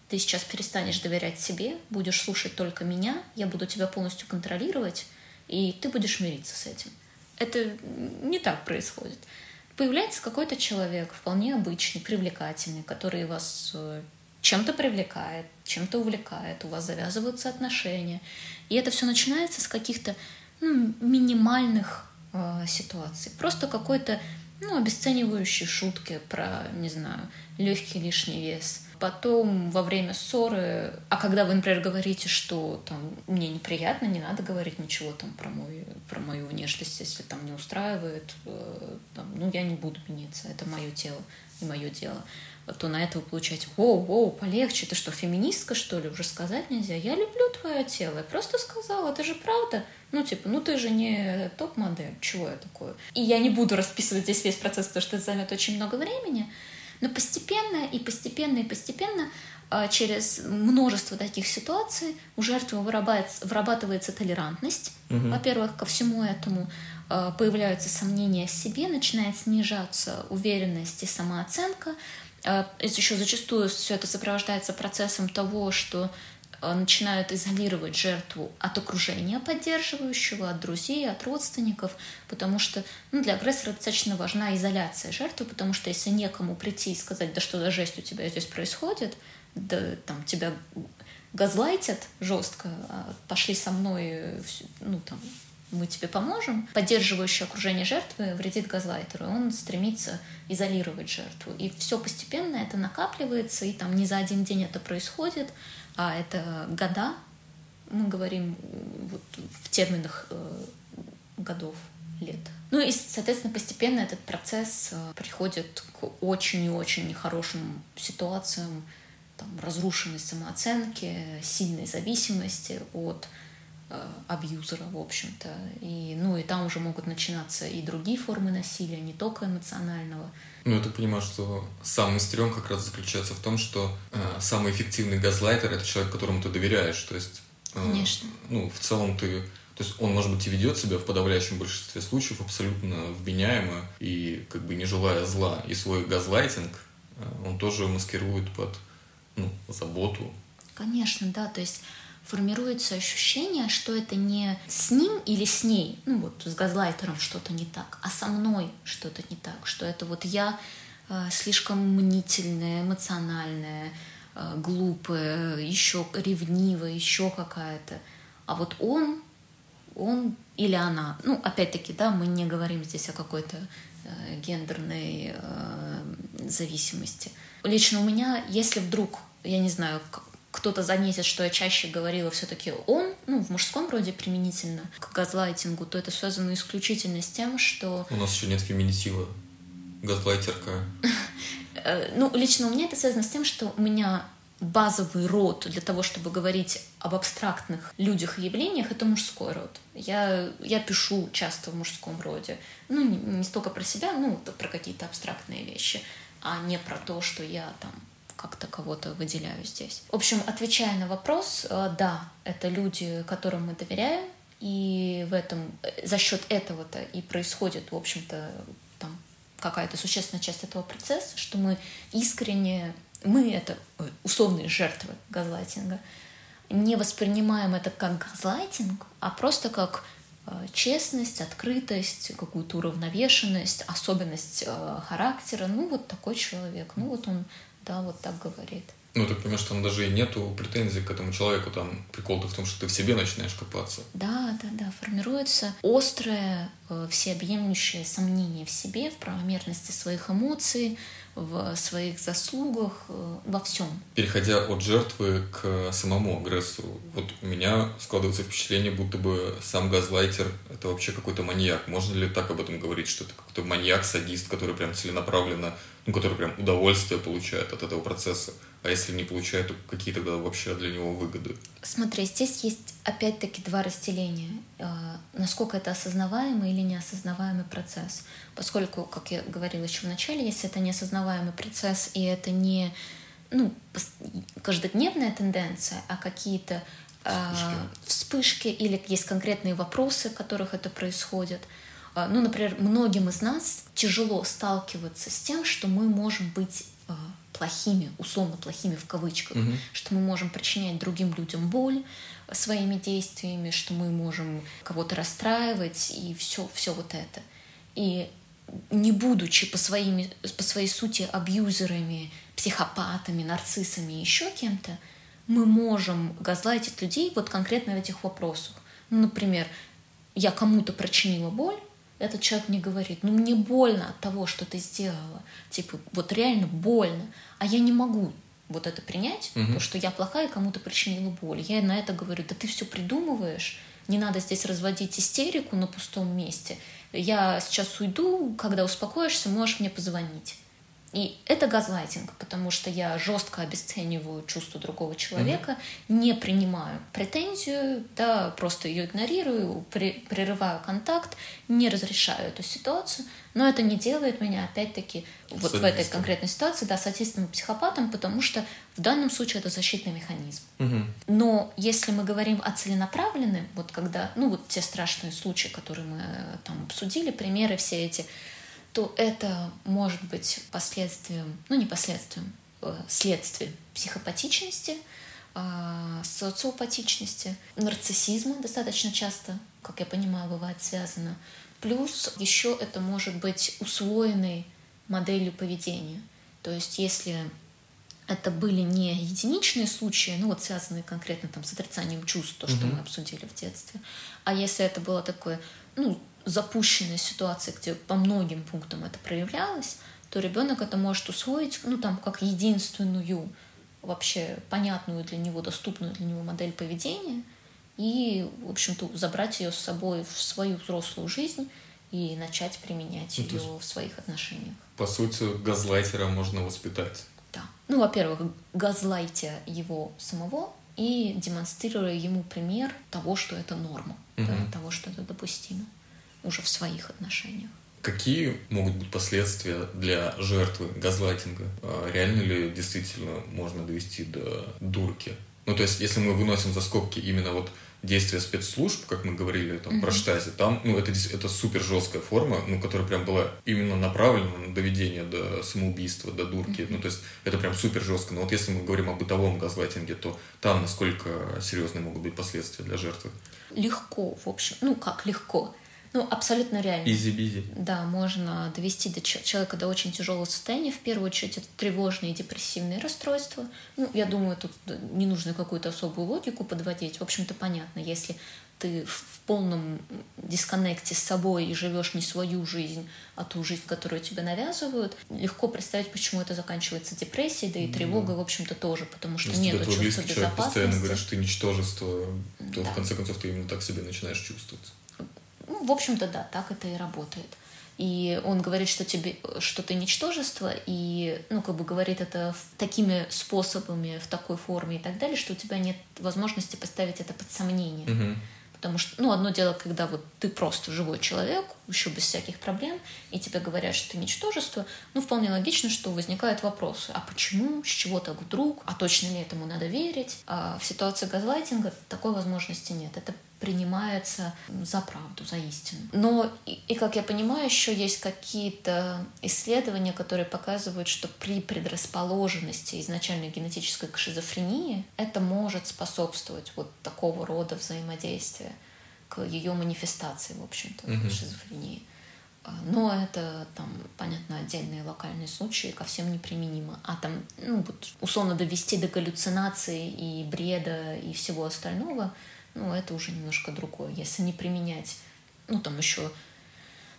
ты сейчас перестанешь доверять себе, будешь слушать только меня, я буду тебя полностью контролировать, и ты будешь мириться с этим. Это не так происходит. Появляется какой-то человек, вполне обычный, привлекательный, который вас э, чем-то привлекает, чем-то увлекает, у вас завязываются отношения. И это все начинается с каких-то ну, минимальных э, ситуаций. Просто какой-то ну, обесценивающей шутки про, не знаю, легкий лишний вес – Потом во время ссоры, а когда вы, например, говорите, что там мне неприятно, не надо говорить ничего там про, мой, про мою внешность, если там не устраивает, э, там, ну я не буду меняться, это мое тело и мое дело то на это вы получаете «Воу, воу, полегче, ты что, феминистка, что ли? Уже сказать нельзя? Я люблю твое тело, я просто сказала, это же правда». Ну, типа, ну ты же не топ-модель, чего я такое? И я не буду расписывать здесь весь процесс, потому что это займет очень много времени, но постепенно и постепенно и постепенно а, через множество таких ситуаций у жертвы вырабатывается, вырабатывается толерантность, угу. во-первых, ко всему этому а, появляются сомнения в себе, начинает снижаться уверенность и самооценка. А, Еще зачастую все это сопровождается процессом того, что Э, начинают изолировать жертву от окружения поддерживающего, от друзей, от родственников, потому что ну, для агрессора достаточно важна изоляция жертвы, потому что если некому прийти и сказать, да что за жесть у тебя здесь происходит, да там тебя газлайтят жестко, а пошли со мной, ну там, мы тебе поможем. Поддерживающее окружение жертвы вредит газлайтеру, он стремится изолировать жертву. И все постепенно это накапливается, и там не за один день это происходит, а это года, мы говорим вот в терминах э, годов, лет. Ну и, соответственно, постепенно этот процесс э, приходит к очень и очень нехорошим ситуациям, там, разрушенной самооценки, сильной зависимости от абьюзера, в общем-то. И, ну, и там уже могут начинаться и другие формы насилия, не только эмоционального.
Ну, я так понимаю, что самый стрём как раз заключается в том, что э, самый эффективный газлайтер — это человек, которому ты доверяешь. То есть,
э, Конечно.
ну, в целом ты... То есть он, может быть, и ведет себя в подавляющем большинстве случаев абсолютно вменяемо и как бы не желая зла. И свой газлайтинг э, он тоже маскирует под ну, заботу.
Конечно, да. То есть формируется ощущение, что это не с ним или с ней, ну вот с газлайтером что-то не так, а со мной что-то не так, что это вот я э, слишком мнительная, эмоциональная, э, глупая, еще ревнивая, еще какая-то. А вот он, он или она, ну опять-таки, да, мы не говорим здесь о какой-то э, гендерной э, зависимости. Лично у меня, если вдруг, я не знаю, кто-то заметит, что я чаще говорила все-таки он, ну, в мужском роде применительно к газлайтингу, то это связано исключительно с тем, что...
У нас еще нет феминитива. Газлайтерка.
Э, ну, лично у меня это связано с тем, что у меня базовый род для того, чтобы говорить об абстрактных людях и явлениях, это мужской род. Я, я пишу часто в мужском роде. Ну, не, не столько про себя, ну, про какие-то абстрактные вещи, а не про то, что я там как-то кого-то выделяю здесь. В общем, отвечая на вопрос, э, да, это люди, которым мы доверяем, и в этом, э, за счет этого-то и происходит, в общем-то, там какая-то существенная часть этого процесса, что мы искренне, мы это условные жертвы газлайтинга, не воспринимаем это как газлайтинг, а просто как э, честность, открытость, какую-то уравновешенность, особенность характера. Ну, вот такой человек, ну, вот он да, вот так говорит.
Ну, так понимаешь, там даже и нету претензий к этому человеку, там прикол-то в том, что ты в себе начинаешь копаться.
Да, да, да, формируется острое, э, всеобъемлющее сомнение в себе, в правомерности своих эмоций, в своих заслугах, э, во всем.
Переходя от жертвы к самому агрессору, вот у меня складывается впечатление, будто бы сам газлайтер — это вообще какой-то маньяк. Можно ли так об этом говорить, что это какой-то маньяк, садист, который прям целенаправленно, ну, который прям удовольствие получает от этого процесса? А если не получает, то какие тогда вообще для него выгоды?
Смотри, здесь есть опять-таки два разделения. Э, насколько это осознаваемый или неосознаваемый процесс. Поскольку, как я говорила еще в начале, если это неосознаваемый процесс и это не ну, каждодневная тенденция, а какие-то э, вспышки. вспышки или есть конкретные вопросы, в которых это происходит. Э, ну, например, многим из нас тяжело сталкиваться с тем, что мы можем быть плохими, условно плохими в кавычках, угу. что мы можем причинять другим людям боль своими действиями, что мы можем кого-то расстраивать и все, все вот это. И не будучи по, своими, по своей сути абьюзерами, психопатами, нарциссами и еще кем-то, мы можем газлайтить людей вот конкретно в этих вопросах. Ну, например, я кому-то причинила боль, этот человек мне говорит, ну мне больно от того, что ты сделала. Типа, вот реально больно. А я не могу вот это принять, угу. потому что я плохая, кому-то причинила боль. Я на это говорю, да ты все придумываешь, не надо здесь разводить истерику на пустом месте. Я сейчас уйду, когда успокоишься, можешь мне позвонить. И это газлайтинг, потому что я жестко обесцениваю чувство другого человека, mm-hmm. не принимаю претензию, да, просто ее игнорирую, при, прерываю контакт, не разрешаю эту ситуацию, но это не делает меня, опять-таки, вот в этой конкретной ситуации, да, садистом и психопатом, потому что в данном случае это защитный механизм.
Mm-hmm.
Но если мы говорим о целенаправленном, вот когда, ну вот те страшные случаи, которые мы э, там обсудили, примеры все эти, то это может быть последствием, ну не последствием, э, следствием психопатичности, а, социопатичности, нарциссизма достаточно часто, как я понимаю, бывает связано. Плюс еще это может быть усвоенной моделью поведения. То есть если это были не единичные случаи, ну вот связанные конкретно там с отрицанием чувств, то, что mm-hmm. мы обсудили в детстве, а если это было такое, ну, запущенной ситуации, где по многим пунктам это проявлялось, то ребенок это может усвоить, ну, там, как единственную вообще понятную для него, доступную для него модель поведения и, в общем-то, забрать ее с собой в свою взрослую жизнь и начать применять ну, ее в своих отношениях.
По сути, газлайтера можно воспитать.
Да. Ну, во-первых, газлайтя его самого и демонстрируя ему пример того, что это норма, угу. того, что это допустимо уже в своих отношениях.
Какие могут быть последствия для жертвы газлайтинга? А реально ли действительно можно довести до дурки? Ну, то есть, если мы выносим за скобки именно вот действия спецслужб, как мы говорили там mm-hmm. про штази, там, ну, это, это супер жесткая форма, ну, которая прям была именно направлена на доведение до самоубийства, до дурки. Mm-hmm. Ну, то есть, это прям супер жестко. Но вот если мы говорим о бытовом газлайтинге, то там насколько серьезные могут быть последствия для жертвы?
Легко, в общем. Ну, как легко? Ну, абсолютно реально.
Easy-peasy.
Да, можно довести до человека до очень тяжелого состояния. В первую очередь, это тревожные и депрессивные расстройства. Ну, я думаю, тут не нужно какую-то особую логику подводить. В общем-то, понятно, если ты в полном дисконнекте с собой и живешь не свою жизнь, а ту жизнь, которую тебе навязывают, легко представить, почему это заканчивается депрессией, да и тревогой, в общем-то, тоже, потому что
Если
нет чувства
близкий человек постоянно
безопасности.
говорит, что ты ничтожество, то
Да.
в конце концов ты именно так себя начинаешь чувствовать.
Ну, в общем-то, да, так это и работает. И он говорит, что тебе, что ты ничтожество, и, ну, как бы говорит это такими способами, в такой форме и так далее, что у тебя нет возможности поставить это под сомнение.
Мгм.
Потому что, ну, одно дело, когда вот ты просто живой человек, еще без всяких проблем, и тебе говорят, что ты ничтожество, ну, вполне логично, что возникают вопросы. А почему? С чего так вдруг? А точно ли этому надо верить? А в ситуации газлайтинга такой возможности нет. Это принимается за правду, за истину. Но, и, и, как я понимаю, еще есть какие-то исследования, которые показывают, что при предрасположенности изначальной генетической к шизофрении это может способствовать вот такого рода взаимодействия к ее манифестации, в общем-то,
Мгм.
шизофрении. А, Но это там, понятно, отдельные локальные случаи, ко всем неприменимо. А там, ну, вот, условно довести до галлюцинации и бреда и всего остального, ну, это уже немножко другое. Если не применять, ну, там еще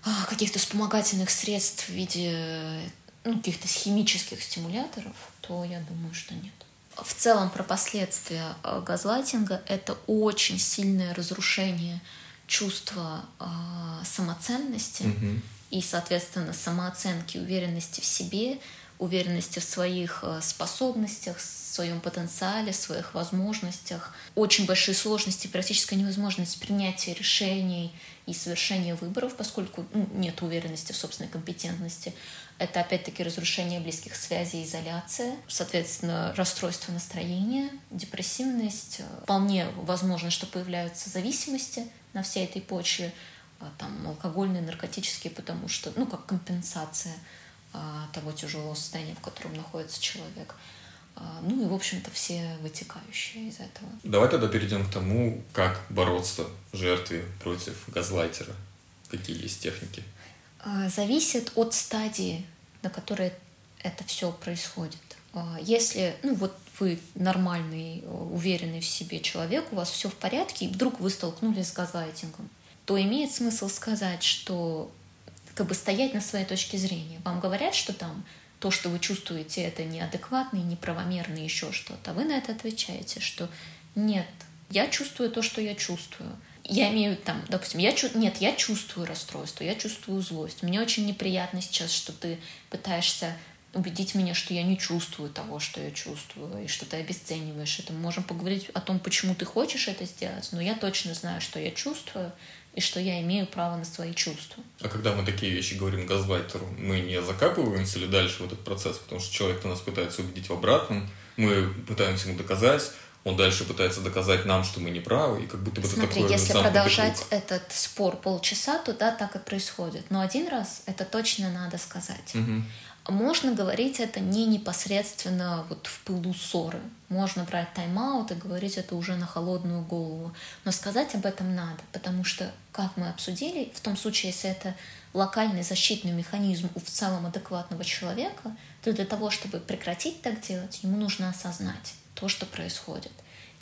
а, каких-то вспомогательных средств в виде ну, каких-то химических стимуляторов, то я думаю, что нет. В целом про последствия э, газлайтинга это очень сильное разрушение чувства э, самоценности
Мгм.
и, соответственно, самооценки, уверенности в себе, уверенности в своих э, способностях, в своем потенциале, в своих возможностях. Очень большие сложности, практически невозможность принятия решений и совершения выборов, поскольку ну, нет уверенности в собственной компетентности. Это, опять-таки, разрушение близких связей, изоляция, соответственно, расстройство настроения, депрессивность. Вполне возможно, что появляются зависимости на всей этой почве, а, там, алкогольные, наркотические, потому что, ну, как компенсация а, того тяжелого состояния, в котором находится человек. Ну и, в общем-то, все вытекающие из этого.
Давай тогда перейдем к тому, как бороться жертве против газлайтера. Какие есть техники?
А, Зависит от стадии, на которой это все происходит. А, Если, ну вот вы нормальный, э, уверенный в себе человек, у вас все в порядке, и вдруг вы столкнулись с газлайтингом, то имеет смысл сказать, что как бы стоять на своей точке зрения. Вам говорят, что там то, что вы чувствуете, это неадекватно и неправомерно, еще что-то. Вы на это отвечаете, что нет, я чувствую то, что я чувствую. Я имею там, допустим, я чу... нет, я чувствую расстройство, я чувствую злость. Мне очень неприятно сейчас, что ты пытаешься убедить меня, что я не чувствую того, что я чувствую, и что ты обесцениваешь это. Мы можем поговорить о том, почему ты хочешь это сделать, но я точно знаю, что я чувствую, и что я имею право на свои чувства.
А когда мы такие вещи говорим газлайтеру, мы не закапываемся ли дальше в этот процесс? Потому что человек нас пытается убедить в обратном, мы пытаемся ему доказать, он дальше пытается доказать нам, что мы не правы, и как будто бы это
Смотри,
такое
если продолжать
круг.
этот спор полчаса, то да, так и происходит. Но один раз это точно надо сказать.
Мгм.
Можно говорить это не непосредственно вот в пылу ссоры. Можно брать тайм-аут и говорить это уже на холодную голову. Но сказать об этом надо, потому что, как мы обсудили, в том случае, если это локальный защитный механизм у в целом адекватного человека, то для того, чтобы прекратить так делать, ему нужно осознать то, что происходит.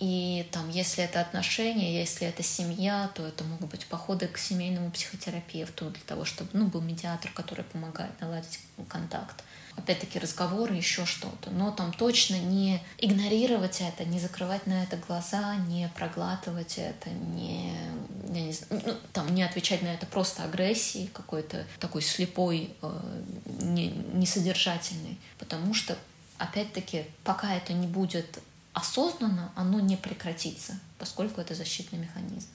И там, если это отношения, если это семья, то это могут быть походы к семейному психотерапевту для того, чтобы ну, был медиатор, который помогает наладить контакт. Опять-таки разговоры, еще что-то. Но там точно не игнорировать это, не закрывать на это глаза, не проглатывать это, не, я не знаю, ну, там, не отвечать на это просто агрессией какой-то такой слепой, э, не, несодержательной. Потому что, опять-таки, пока это не будет осознанно, оно не прекратится, поскольку это защитный механизм.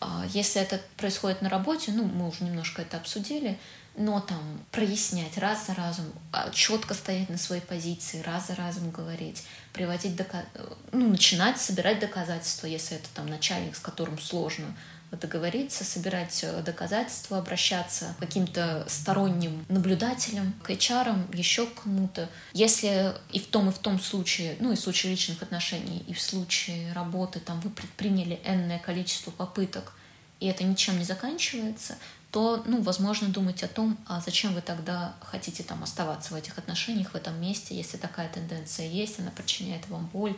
А Если это происходит на работе, ну, мы уже немножко это обсудили, но там прояснять раз за разом, а, четко стоять на своей позиции, раз за разом говорить, приводить дока... ну, начинать собирать доказательства, если это там начальник, с которым сложно договориться, собирать э, доказательства, обращаться к каким-то сторонним наблюдателям, к HR, еще к кому-то. Если и в том, и в том случае, ну и в случае личных отношений, и в случае работы, там вы предприняли энное количество попыток, и это ничем не заканчивается, то, ну, возможно, думать о том, а зачем вы тогда хотите там оставаться в этих отношениях, в этом месте, если такая тенденция есть, она причиняет вам боль,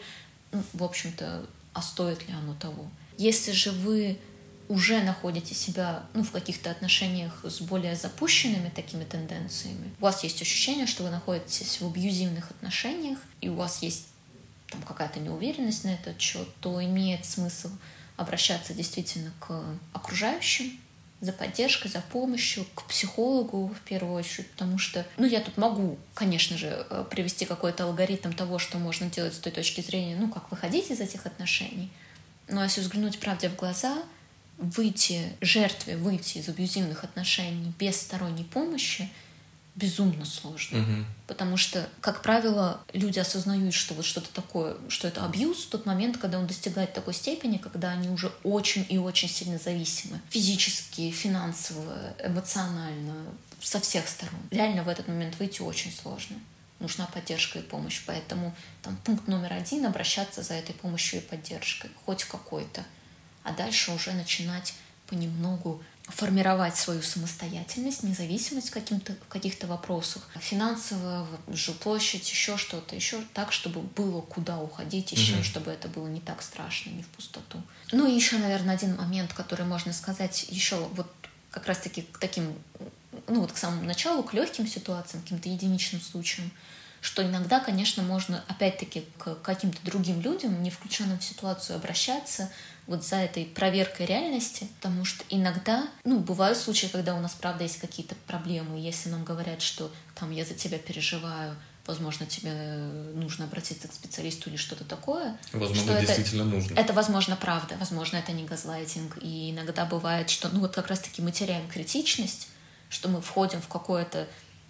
ну, в общем-то, а стоит ли оно того? Если же вы уже находите себя ну, в каких-то отношениях с более запущенными такими тенденциями, у вас есть ощущение, что вы находитесь в абьюзивных отношениях, и у вас есть там какая-то неуверенность на этот счет, то имеет смысл обращаться действительно к окружающим, за поддержкой, за помощью, к психологу в первую очередь, потому что, ну, я тут могу, конечно же, э, привести какой-то алгоритм того, что можно делать с той точки зрения, ну, как выходить из этих отношений. Но если взглянуть правде в глаза, выйти жертве, выйти из абьюзивных отношений без сторонней помощи безумно сложно.
Мгм.
Потому что, как правило, люди осознают, что вот что-то такое, что это абьюз в тот момент, когда он достигает такой степени, когда они уже очень и очень сильно зависимы. Физически, финансово, эмоционально, со всех сторон. Реально в этот момент выйти очень сложно. Нужна поддержка и помощь. Поэтому там пункт номер один — обращаться за этой помощью и поддержкой. Хоть какой-то. А дальше уже начинать понемногу формировать свою самостоятельность, независимость в, каким-то, в каких-то вопросах. Финансово, жилплощадь, еще что-то, еще так, чтобы было куда уходить, чем,
Мгм.
чтобы это было не так страшно, не в пустоту. Ну и еще, наверное, один момент, который можно сказать еще вот как раз-таки к таким, ну вот к самому началу, к легким ситуациям, к каким-то единичным случаям, что иногда, конечно, можно опять-таки к каким-то другим людям, не включенным в ситуацию, обращаться вот за этой проверкой реальности, потому что иногда, ну, бывают случаи, когда у нас, правда, есть какие-то проблемы, если нам говорят, что там я за тебя переживаю, возможно, тебе нужно обратиться к специалисту или что-то такое,
Возможно,
что это-
действительно нужно.
это, возможно, правда, возможно, это не газлайтинг. И иногда бывает, что, ну, вот как раз-таки мы теряем критичность, что мы входим в какое-то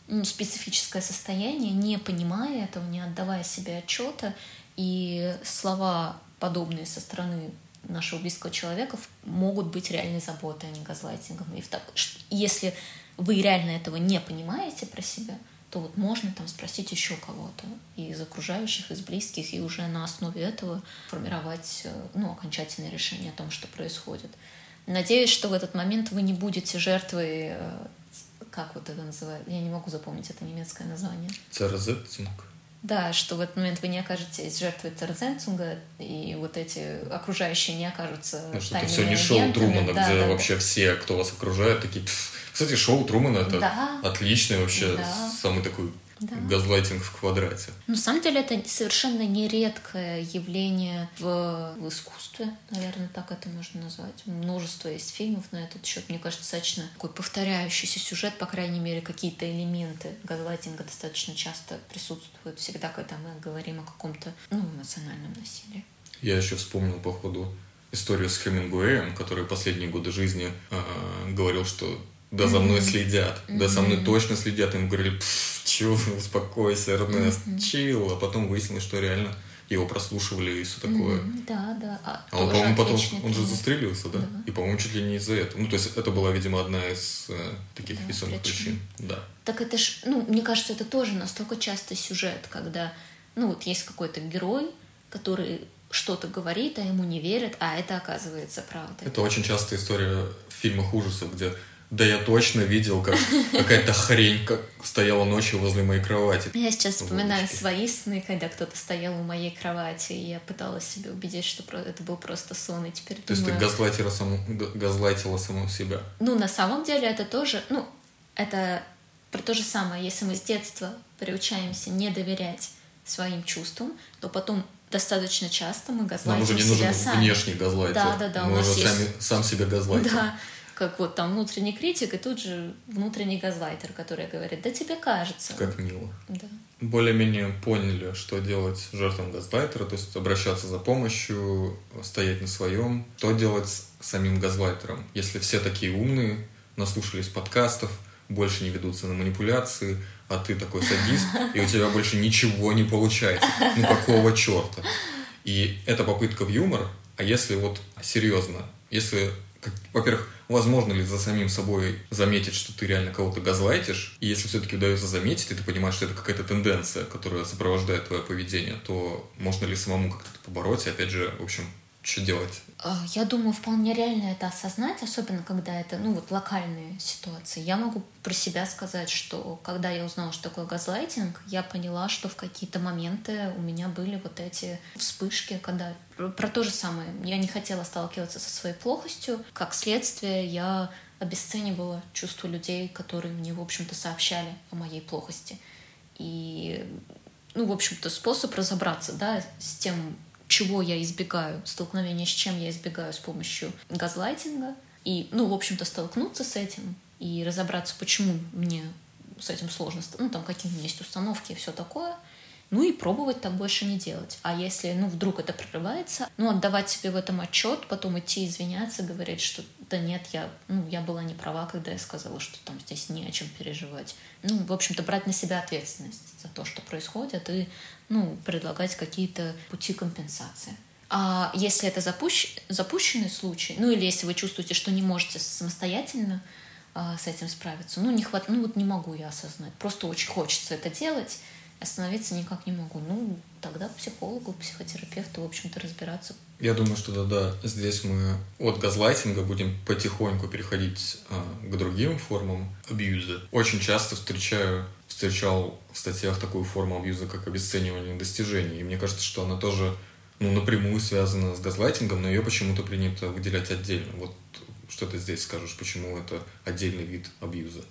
ну, специфическое состояние, не понимая этого, не отдавая себе отчета, и слова, подобные со стороны нашего близкого человека, могут быть реальной заботой, а не газлайтингом. И в так- если вы реально этого не понимаете про себя, то вот можно там спросить еще кого-то из окружающих, из близких, и уже на основе этого формировать э, ну, окончательное решение о том, что происходит. Надеюсь, что в этот момент вы не будете жертвой, э, как вот это называют, я не могу запомнить это немецкое название.
Церзетцинг.
Да, что в этот момент вы не окажетесь жертвой Церзенцунга, и вот эти окружающие не окажутся
Ну, что это все не шоу. Трумана,
Да,
где
да, да.
вообще все, кто вас окружает, такие... «Пф». Кстати, шоу Трумана это
Да.
отличный вообще,
Да.
самый такой
Да.
газлайтинг в квадрате.
На самом деле это совершенно нередкое явление в, в искусстве, наверное, так это можно назвать. Множество есть фильмов на этот счет. Мне кажется, достаточно такой повторяющийся сюжет, по крайней мере, какие-то элементы газлайтинга достаточно часто присутствуют всегда, когда мы говорим о каком-то ну, эмоциональном насилии.
Я еще вспомнил, походу, историю с Хемингуэем, который последние годы жизни э, говорил, что да за мной следят, да со мной точно следят. Им говорили, «Пф, чё, успокойся, Эрнест, чил. А потом выяснилось, что реально его прослушивали и все такое.
Мгм, Да, да. А,
А он, по-моему, потом, он же застрелился, да?
Да.
И, по-моему, чуть ли не из-за этого. Ну, то есть это была, видимо, одна из э, таких
Да,
весомых
причин.
причин. Да.
Так это ж, ну, мне кажется, это тоже настолько частый сюжет, когда, ну, вот есть какой-то герой, который что-то говорит, а ему не верят, а это оказывается правдой.
Это очень частая история в фильмах ужасов, где да я точно видел, как какая-то хрень как стояла ночью возле моей кровати.
Я сейчас вспоминаю свои сны, когда кто-то стоял у моей кровати, и я пыталась себя убедить, что это был просто сон, и теперь
То есть ты
думаю...
газлайтила саму, га- газлайтила саму себя.
Ну, на самом деле это тоже, ну, это про то же самое. Если мы с детства приучаемся не доверять своим чувствам, то потом достаточно часто мы
Нам
газлайтим
уже не
себя
нужен
сами.
внешний газлайтер.
Да, да, да,
Мы уже
есть-
сами, сам себя газлайтер.
Да, как вот там внутренний критик, и тут же внутренний газлайтер, который говорит, да тебе кажется.
Как мило.
Да.
более-менее поняли, что делать жертвам газлайтера, то есть обращаться за помощью, стоять на своем. Что делать с самим газлайтером? Если все такие умные, наслушались подкастов, больше не ведутся на манипуляции, а ты такой садист, и у тебя больше ничего не получается. Ну какого черта? И это попытка в юмор, а если вот серьезно, если, во-первых, возможно ли за самим собой заметить, что ты реально кого-то газлайтишь, и если все-таки удается заметить, и ты понимаешь, что это какая-то тенденция, которая сопровождает твое поведение, то можно ли самому как-то побороть, и опять же, в общем, что делать?
А, я думаю, вполне реально это осознать, особенно когда это, ну, вот локальные ситуации. Я могу про себя сказать, что когда я узнала, что такое газлайтинг, я поняла, что в какие-то моменты у меня были вот эти вспышки, когда про то же самое. Я не хотела сталкиваться со своей плохостью. Как следствие, я обесценивала чувства людей, которые мне, в общем-то, сообщали о моей плохости. И, ну, в общем-то, способ разобраться, да, с тем, чего я избегаю, столкновения с чем я избегаю с помощью газлайтинга. И, ну, в общем-то, столкнуться с этим и разобраться, почему мне с этим сложно, ну, там, какие у меня есть установки и все такое — ну и пробовать так больше не делать. А если, ну, вдруг это прорывается, ну, отдавать себе в этом отчет, потом идти извиняться, говорить, что да нет, я, ну, я была не права, когда я сказала, что там здесь не о чем переживать. Ну, в общем-то, брать на себя ответственность за то, что происходит, и, ну, предлагать какие-то пути компенсации. А если это запущ... запущенный случай, ну или если вы чувствуете, что не можете самостоятельно а, с этим справиться, ну не хват... ну вот не могу я осознать, просто очень хочется это делать, остановиться никак не могу. Ну, тогда психологу, психотерапевту, в общем-то, разбираться.
Я думаю, что да-да, здесь мы от газлайтинга будем потихоньку переходить а, к другим формам абьюза. Очень часто встречаю, встречал в статьях такую форму абьюза, как обесценивание достижений. И мне кажется, что она тоже ну, напрямую связана с газлайтингом, но ее почему-то принято выделять отдельно. Вот что ты здесь скажешь, почему это отдельный вид абьюза?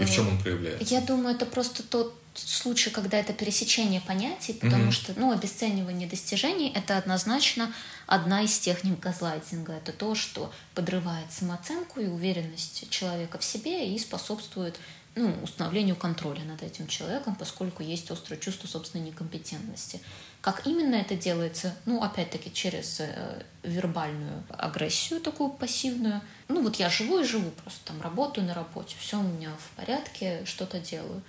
И в чем он проявляется?
Я думаю, это просто тот случай, когда это пересечение понятий, потому mm-hmm. что, ну, обесценивание достижений — это однозначно одна из техник газлайтинга. Это то, что подрывает самооценку и уверенность человека в себе и способствует ну, установлению контроля над этим человеком, поскольку есть острое чувство собственной некомпетентности. Как именно это делается? Ну, опять-таки, через э, вербальную агрессию такую пассивную. Ну, вот я живу и живу, просто там работаю на работе, все у меня в порядке, что-то делаю.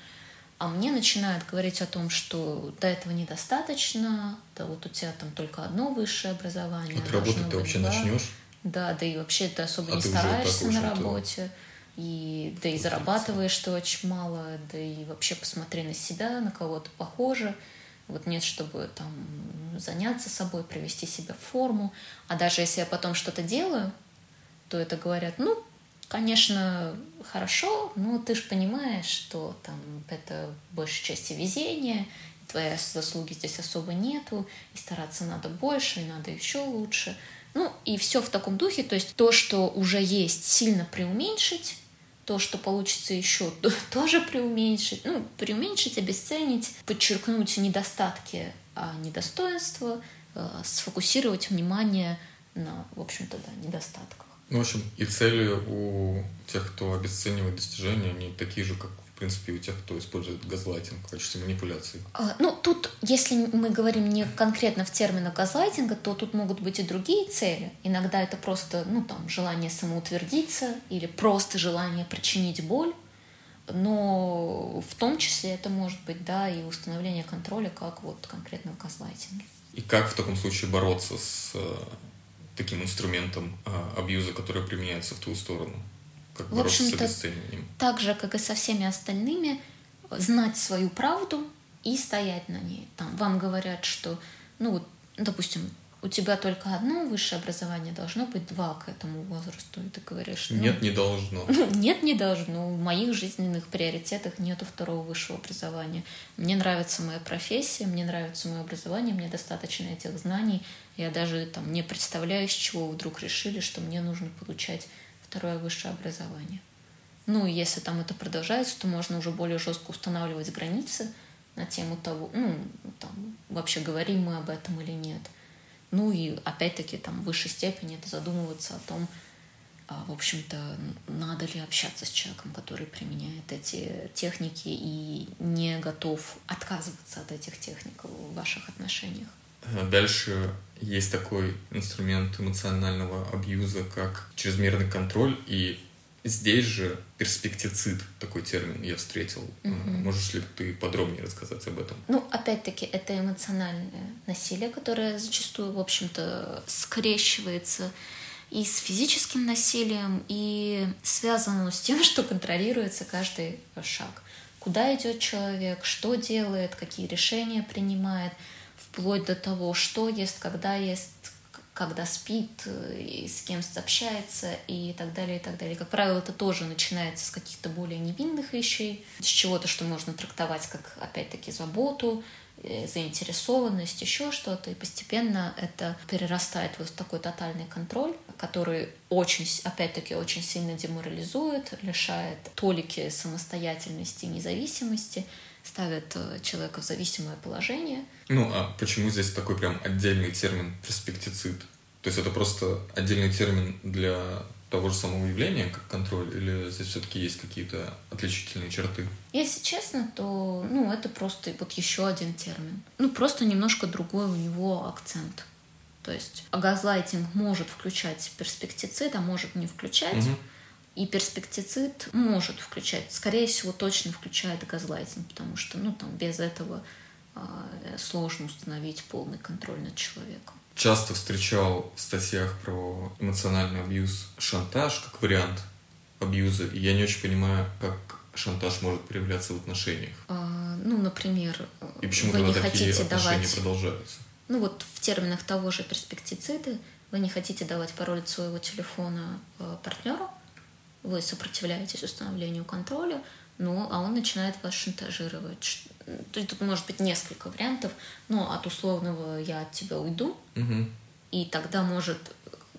А мне начинают говорить о том, что до этого недостаточно, да вот у тебя там только одно высшее образование.
Вот работать ты вообще начнешь?
Да, да и вообще ты особо а не ты стараешься на работе. И да и зарабатываешь ты очень мало, да и вообще посмотри на себя, на кого то похоже. Вот нет, чтобы там заняться собой, привести себя в форму. А даже если я потом что-то делаю, то это говорят, ну, конечно, хорошо, но ты же понимаешь, что там это большей части везение, твоей заслуги здесь особо нету, и стараться надо больше, и надо еще лучше. Ну, и все в таком духе, то есть то, что уже есть, сильно преуменьшить, то, что получится еще, тоже преуменьшить, ну, преуменьшить, обесценить, подчеркнуть недостатки, а недостоинства, э, сфокусировать внимание на, в общем-то, да, недостатках.
Ну, в общем, и цели у тех, кто обесценивает достижения, они такие же, как в принципе, у тех, кто использует газлайтинг в качестве манипуляции?
А, ну, тут, если мы говорим не конкретно в терминах газлайтинга, то тут могут быть и другие цели. Иногда это просто, ну, там, желание самоутвердиться или просто желание причинить боль. Но в том числе это может быть, да, и установление контроля, как вот конкретно в газлайтинге.
И как в таком случае бороться с э, таким инструментом а, абьюза, который применяется в твою сторону? Как в общем-то,
так же, как и со всеми остальными, знать свою правду и стоять на ней. Там вам говорят, что, ну, допустим, у тебя только одно высшее образование, должно быть два к этому возрасту. И ты говоришь...
Ну, нет, не должно.
Нет, не должно. В моих жизненных приоритетах нету второго высшего образования. Мне нравится моя профессия, мне нравится мое образование, мне достаточно этих знаний. Я даже там не представляю, с чего вдруг решили, что мне нужно получать второе высшее образование. Ну, если там это продолжается, то можно уже более жестко устанавливать границы на тему того, ну, там, вообще говорим мы об этом или нет – ну и опять-таки там в высшей степени это задумываться о том, а, в общем-то, надо ли общаться с человеком, который применяет эти техники и не готов отказываться от этих техник в ваших отношениях.
Дальше есть такой инструмент эмоционального абьюза, как чрезмерный контроль и Здесь же перспектицид, такой термин я встретил. Угу. Можешь ли ты подробнее рассказать об этом?
Ну, опять-таки, это эмоциональное насилие, которое зачастую, в общем-то, скрещивается и с физическим насилием, и связано с тем, что контролируется каждый шаг. Куда идет человек, что делает, какие решения принимает, вплоть до того, что ест, когда ест, когда спит, э, и с кем общается и так далее, и так далее. Как правило, это тоже начинается с каких-то более невинных вещей, с чего-то, что можно трактовать как, опять-таки, заботу, э, заинтересованность, еще что-то, и постепенно это перерастает в такой тотальный контроль, который очень, опять-таки, очень сильно деморализует, лишает толики самостоятельности и независимости, ставит э, человека в зависимое положение.
Ну, а почему здесь такой прям отдельный термин перспектицид? То есть это просто отдельный термин для того же самого явления, как контроль, или здесь все-таки есть какие-то отличительные черты?
Если честно, то ну, это просто вот еще один термин. Ну, просто немножко другой у него акцент. То есть газлайтинг может включать перспектицид, а может не включать. Угу. И перспектицид может включать, скорее всего, точно включает газлайтинг, потому что ну, там, без этого сложно установить полный контроль над человеком.
Часто встречал в статьях про эмоциональный абьюз шантаж как вариант абьюза, и я не очень понимаю, как шантаж может проявляться в отношениях.
А, ну, например,
и почему вы не такие хотите отношения давать... продолжаются?
Ну вот в терминах того же перспектициды вы не хотите давать пароль от своего телефона э, партнеру, вы сопротивляетесь установлению контроля, ну, а он начинает вас шантажировать. То есть тут может быть несколько вариантов, но от условного «я от тебя уйду», угу. и тогда может,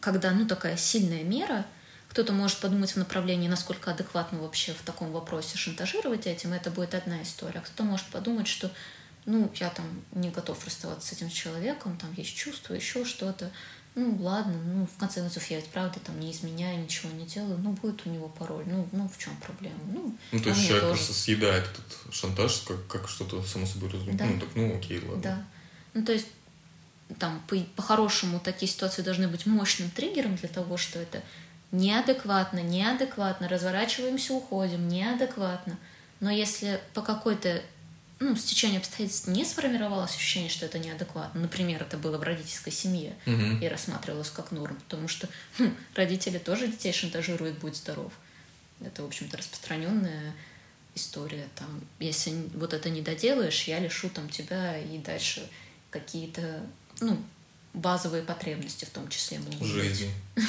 когда, ну, такая сильная мера, кто-то может подумать в направлении, насколько адекватно вообще в таком вопросе шантажировать этим, это будет одна история. А кто-то может подумать, что ну, я там не готов расставаться с этим человеком, там есть чувства, еще что-то ну ладно, ну в конце концов я ведь правда там не изменяю, ничего не делаю, ну будет у него пароль, ну, ну в чем проблема? Ну,
ну то есть человек тоже. просто съедает этот шантаж как, как что-то само собой разумеется. Да. Ну так, ну окей, ладно.
Да. Ну то есть там по- по-хорошему такие ситуации должны быть мощным триггером для того, что это неадекватно, неадекватно, разворачиваемся, уходим, неадекватно. Но если по какой-то ну, с течением обстоятельств не сформировалось ощущение, что это неадекватно. Например, это было в родительской семье угу. и рассматривалось как норм, потому что ну, родители тоже детей шантажируют, будь здоров. Это, в общем-то, распространенная история. Там, если вот это не доделаешь, я лишу там тебя и дальше какие-то, ну, базовые потребности в том числе могут
Жизнь.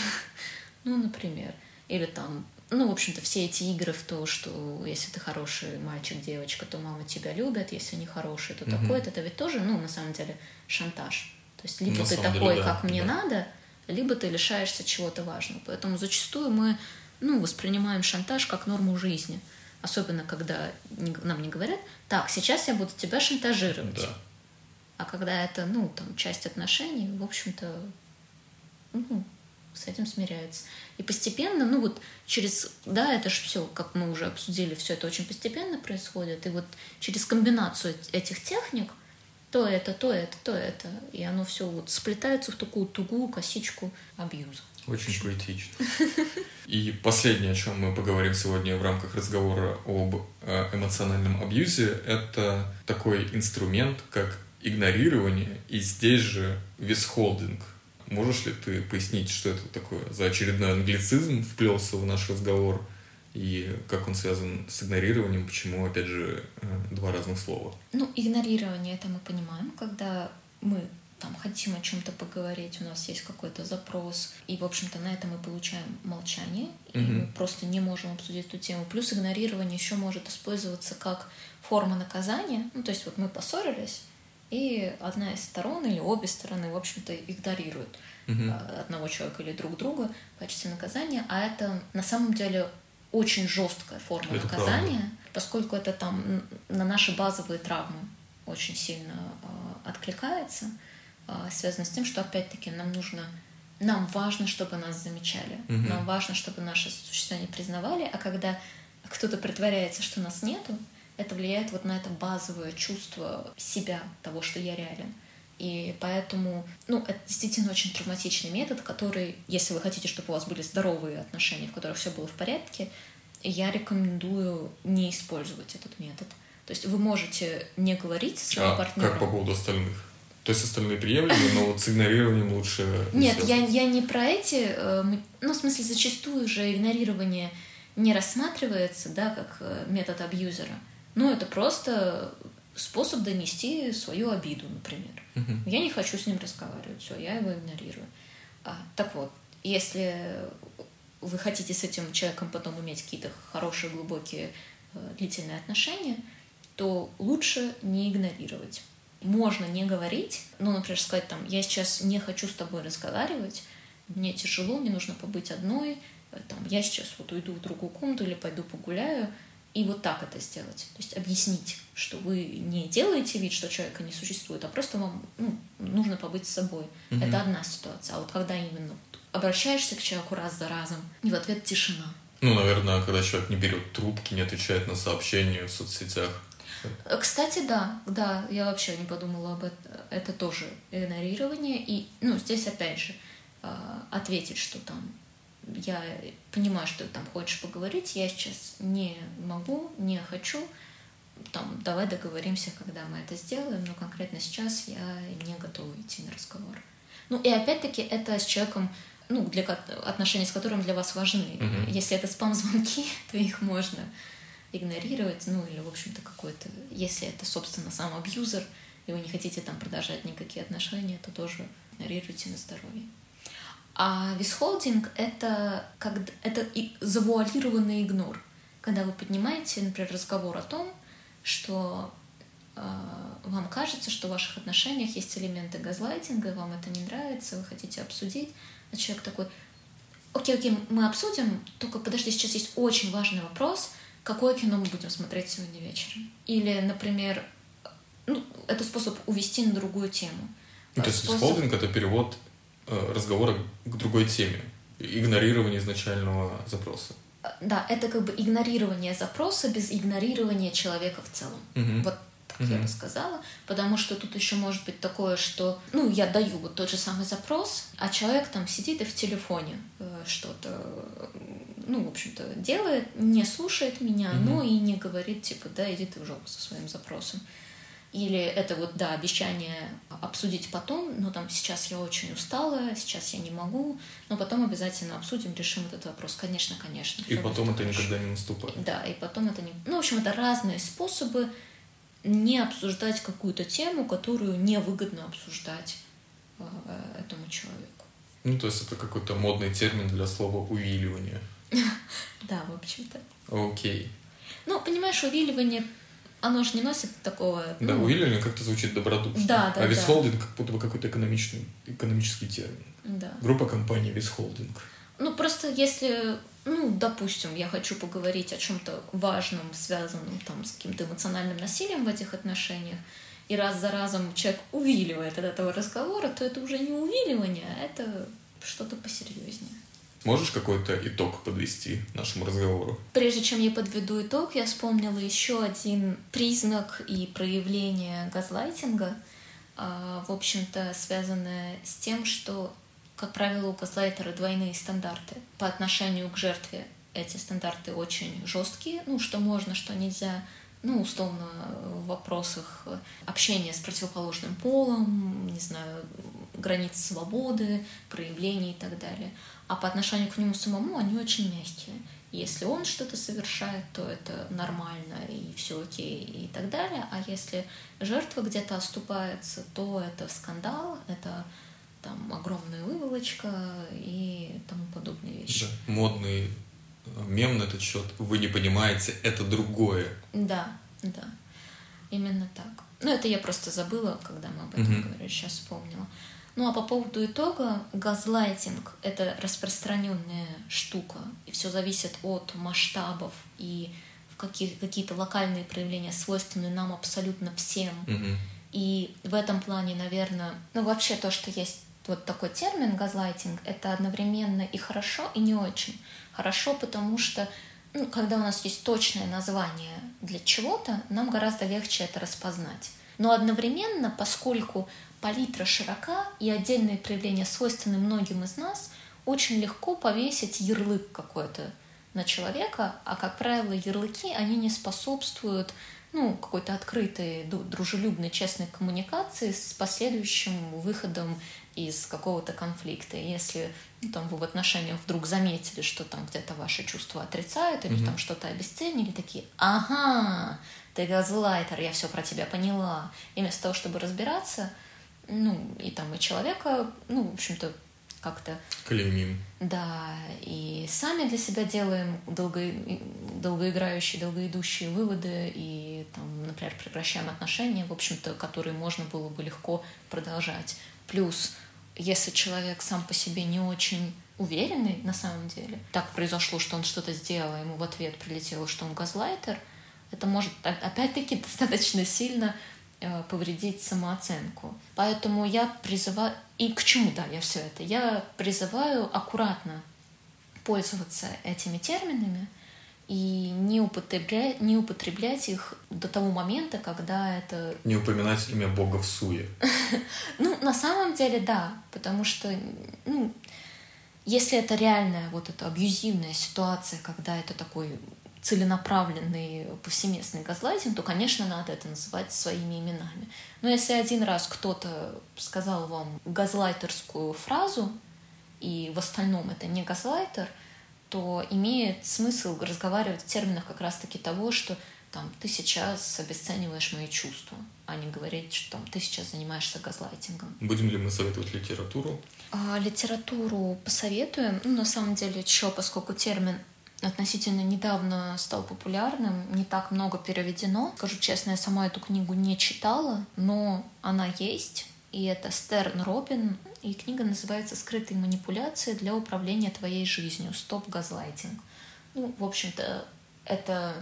Ну, например. Или там ну, в общем-то, все эти игры в то, что если ты хороший мальчик, девочка, то мама тебя любит, если не хороший, то угу. такой, это ведь тоже, ну, на самом деле, шантаж. То есть либо на ты такой, деле, да, как мне да. надо, либо ты лишаешься чего-то важного. Поэтому зачастую мы, ну, воспринимаем шантаж как норму жизни. Особенно, когда нам не говорят, так, сейчас я буду тебя шантажировать. Да. А когда это, ну, там, часть отношений, в общем-то, ну, с этим смиряется. И постепенно, ну вот через, да, это же все, как мы уже обсудили, все это очень постепенно происходит. И вот через комбинацию этих техник, то это, то это, то это, и оно все вот сплетается в такую тугую косичку абьюза.
Очень поэтично. И последнее, о чем мы поговорим сегодня в рамках разговора об э, эмоциональном абьюзе, это такой инструмент, как игнорирование и здесь же висхолдинг – Можешь ли ты пояснить, что это такое за очередной англицизм вплелся в наш разговор и как он связан с игнорированием, почему, опять же, э, два разных слова?
Ну, игнорирование это мы понимаем, когда мы там хотим о чем-то поговорить, у нас есть какой-то запрос, и, в общем-то, на это мы получаем молчание, и угу. мы просто не можем обсудить эту тему. Плюс игнорирование еще может использоваться как форма наказания. Ну, то есть вот мы поссорились, и одна из сторон или обе стороны, в общем-то, игнорируют угу. одного человека или друг друга в качестве наказания, а это на самом деле очень жесткая форма это наказания, правда. поскольку это там на наши базовые травмы очень сильно э, откликается, э, связано с тем, что опять-таки нам нужно нам важно, чтобы нас замечали, угу. нам важно, чтобы наше существование признавали, а когда кто-то притворяется, что нас нету, это влияет вот на это базовое чувство себя, того, что я реален. И поэтому, ну, это действительно очень травматичный метод, который, если вы хотите, чтобы у вас были здоровые отношения, в которых все было в порядке, я рекомендую не использовать этот метод. То есть вы можете не говорить со своим а партнером.
Как по поводу остальных? То есть остальные приемлемы, но вот с игнорированием лучше...
Нет, я, я не про эти... Э, ну, в смысле, зачастую же игнорирование не рассматривается, да, как э, метод абьюзера. Ну, это просто способ донести свою обиду, например. Угу. Я не хочу с ним разговаривать, все, я его игнорирую. А, так вот, если вы хотите с этим человеком потом иметь какие-то хорошие, глубокие, э, длительные отношения, то лучше не игнорировать. Можно не говорить, ну, например, сказать там, я сейчас не хочу с тобой разговаривать, мне тяжело, мне нужно побыть одной, э, там, я сейчас вот уйду в другую комнату или пойду погуляю, и вот так это сделать. То есть объяснить, что вы не делаете вид, что человека не существует, а просто вам ну, нужно побыть с собой. Mm-hmm. Это одна ситуация. А вот когда именно обращаешься к человеку раз за разом, и в ответ тишина.
Ну, наверное, когда человек не берет трубки, не отвечает на сообщения в соцсетях.
Кстати, да, да, я вообще не подумала об этом. Это тоже игнорирование. И, ну, здесь опять же, а, ответить, что там я понимаю, что ты там хочешь поговорить, я сейчас не могу, не хочу, там, давай договоримся, когда мы это сделаем, но конкретно сейчас я не готова идти на разговор. Ну и опять-таки это с человеком, ну, для отношений с которым для вас важны. Mm-hmm. Если это спам-звонки, то их можно игнорировать, ну или, в общем-то, какой-то... Если это, собственно, сам абьюзер, и вы не хотите там продолжать никакие отношения, то тоже игнорируйте на здоровье. А висхолдинг — это, как, это и завуалированный игнор. Когда вы поднимаете, например, разговор о том, что э, вам кажется, что в ваших отношениях есть элементы газлайтинга, вам это не нравится, вы хотите обсудить, а человек такой, окей, окей, мы обсудим, только подожди, сейчас есть очень важный вопрос, какое кино мы будем смотреть сегодня вечером? Или, например, ну, это способ увести на другую тему.
Ну, то есть способ... это перевод разговора к другой теме, игнорирование изначального запроса.
Да, это как бы игнорирование запроса без игнорирования человека в целом.
Угу.
Вот так угу. я бы сказала, потому что тут еще может быть такое, что, ну, я даю вот тот же самый запрос, а человек там сидит и в телефоне э, что-то, ну, в общем-то, делает, не слушает меня, угу. но и не говорит, типа, да, иди ты в жопу со своим запросом. Или это вот, да, обещание обсудить потом, но там сейчас я очень устала, сейчас я не могу, но потом обязательно обсудим, решим этот вопрос. Конечно, конечно.
И потом это хорошо. никогда не наступает.
Да, и потом это не... Ну, в общем, это разные способы не обсуждать какую-то тему, которую невыгодно обсуждать э, этому человеку.
Ну, то есть это какой-то модный термин для слова увиливание.
Да, в общем-то.
Окей.
Ну, понимаешь, увиливание оно же не носит такого...
Да, ну... уильяминг как-то звучит добродушно.
Да, да,
А висхолдинг да. как будто бы какой-то экономичный, экономический термин.
Да.
Группа компаний висхолдинг.
Ну, просто если, ну, допустим, я хочу поговорить о чем-то важном, связанном там с каким-то эмоциональным насилием в этих отношениях, и раз за разом человек увиливает от этого разговора, то это уже не увиливание, а это что-то посерьезнее.
Можешь какой-то итог подвести нашему разговору?
Прежде чем я подведу итог, я вспомнила еще один признак и проявление газлайтинга, а, в общем-то, связанное с тем, что, как правило, у газлайтера двойные стандарты. По отношению к жертве эти стандарты очень жесткие, ну, что можно, что нельзя, ну, условно, в вопросах общения с противоположным полом, не знаю, границ свободы, проявлений и так далее а по отношению к нему самому они очень мягкие. Если он что-то совершает, то это нормально и все окей и так далее. А если жертва где-то оступается, то это скандал, это там огромная выволочка и тому подобные вещи.
Да. Модный мем на этот счет. Вы не понимаете, это другое.
Да, да. Именно так. Ну, это я просто забыла, когда мы об этом
угу.
говорили, сейчас вспомнила. Ну а по поводу итога, газлайтинг — это распространенная штука, и все зависит от масштабов и какие, какие-то локальные проявления свойственны нам абсолютно всем.
Mm-hmm.
И в этом плане, наверное, ну вообще то, что есть вот такой термин газлайтинг, это одновременно и хорошо, и не очень. Хорошо, потому что ну, когда у нас есть точное название для чего-то, нам гораздо легче это распознать. Но одновременно, поскольку палитра широка и отдельные проявления свойственны многим из нас, очень легко повесить ярлык какой-то на человека, а, как правило, ярлыки, они не способствуют ну, какой-то открытой, дружелюбной, честной коммуникации с последующим выходом из какого-то конфликта. Если ну, там, вы в отношениях вдруг заметили, что там где-то ваши чувства отрицают или mm-hmm. там что-то обесценили, такие «Ага, ты газлайтер, я все про тебя поняла». И вместо того, чтобы разбираться, ну, и там и человека, ну, в общем-то, как-то...
Клеймим.
Да, и сами для себя делаем долго, долгоиграющие, долгоидущие выводы и, там, например, прекращаем отношения, в общем-то, которые можно было бы легко продолжать. Плюс, если человек сам по себе не очень уверенный на самом деле, так произошло, что он что-то сделал, ему в ответ прилетело, что он газлайтер, это может опять-таки достаточно сильно Э, повредить самооценку. Поэтому я призываю... И к чему, да, я все это? Я призываю аккуратно пользоваться этими терминами и не употреблять, не употреблять их до того момента, когда это...
Не упоминать имя Бога в суе.
Ну, на самом деле, да, потому что, ну, если это реальная вот эта абьюзивная ситуация, когда это такой целенаправленный повсеместный газлайтинг, то, конечно, надо это называть своими именами. Но если один раз кто-то сказал вам газлайтерскую фразу, и в остальном это не газлайтер, то имеет смысл разговаривать в терминах как раз-таки того, что там, ты сейчас обесцениваешь мои чувства, а не говорить, что там, ты сейчас занимаешься газлайтингом.
Будем ли мы советовать литературу?
А, литературу посоветуем. Ну, на самом деле, еще поскольку термин относительно недавно стал популярным, не так много переведено. Скажу честно, я сама эту книгу не читала, но она есть. И это Стерн Робин, и книга называется «Скрытые манипуляции для управления твоей жизнью. Стоп газлайтинг». Ну, в общем-то, это,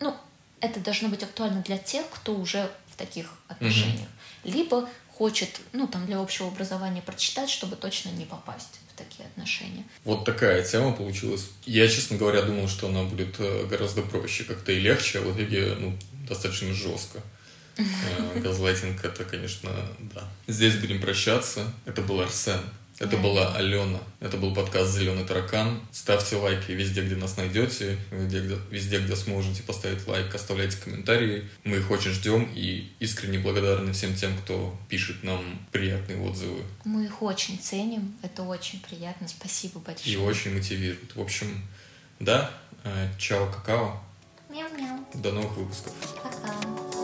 ну, это должно быть актуально для тех, кто уже в таких отношениях. Mm-hmm. Либо хочет, ну, там, для общего образования прочитать, чтобы точно не попасть такие отношения.
Вот такая тема получилась. Я, честно говоря, думал, что она будет э, гораздо проще как-то и легче, а в итоге, ну, достаточно жестко. Э, газлайтинг это, конечно, да. Здесь будем прощаться. Это был Арсен. Это была Алена. Это был подкаст «Зеленый таракан». Ставьте лайки везде, где нас найдете, везде где, везде, где сможете поставить лайк, оставляйте комментарии. Мы их очень ждем и искренне благодарны всем тем, кто пишет нам приятные отзывы.
Мы их очень ценим. Это очень приятно. Спасибо большое.
И очень мотивирует. В общем, да, э, чао, какао.
Мяу-мяу.
До новых выпусков.
Пока.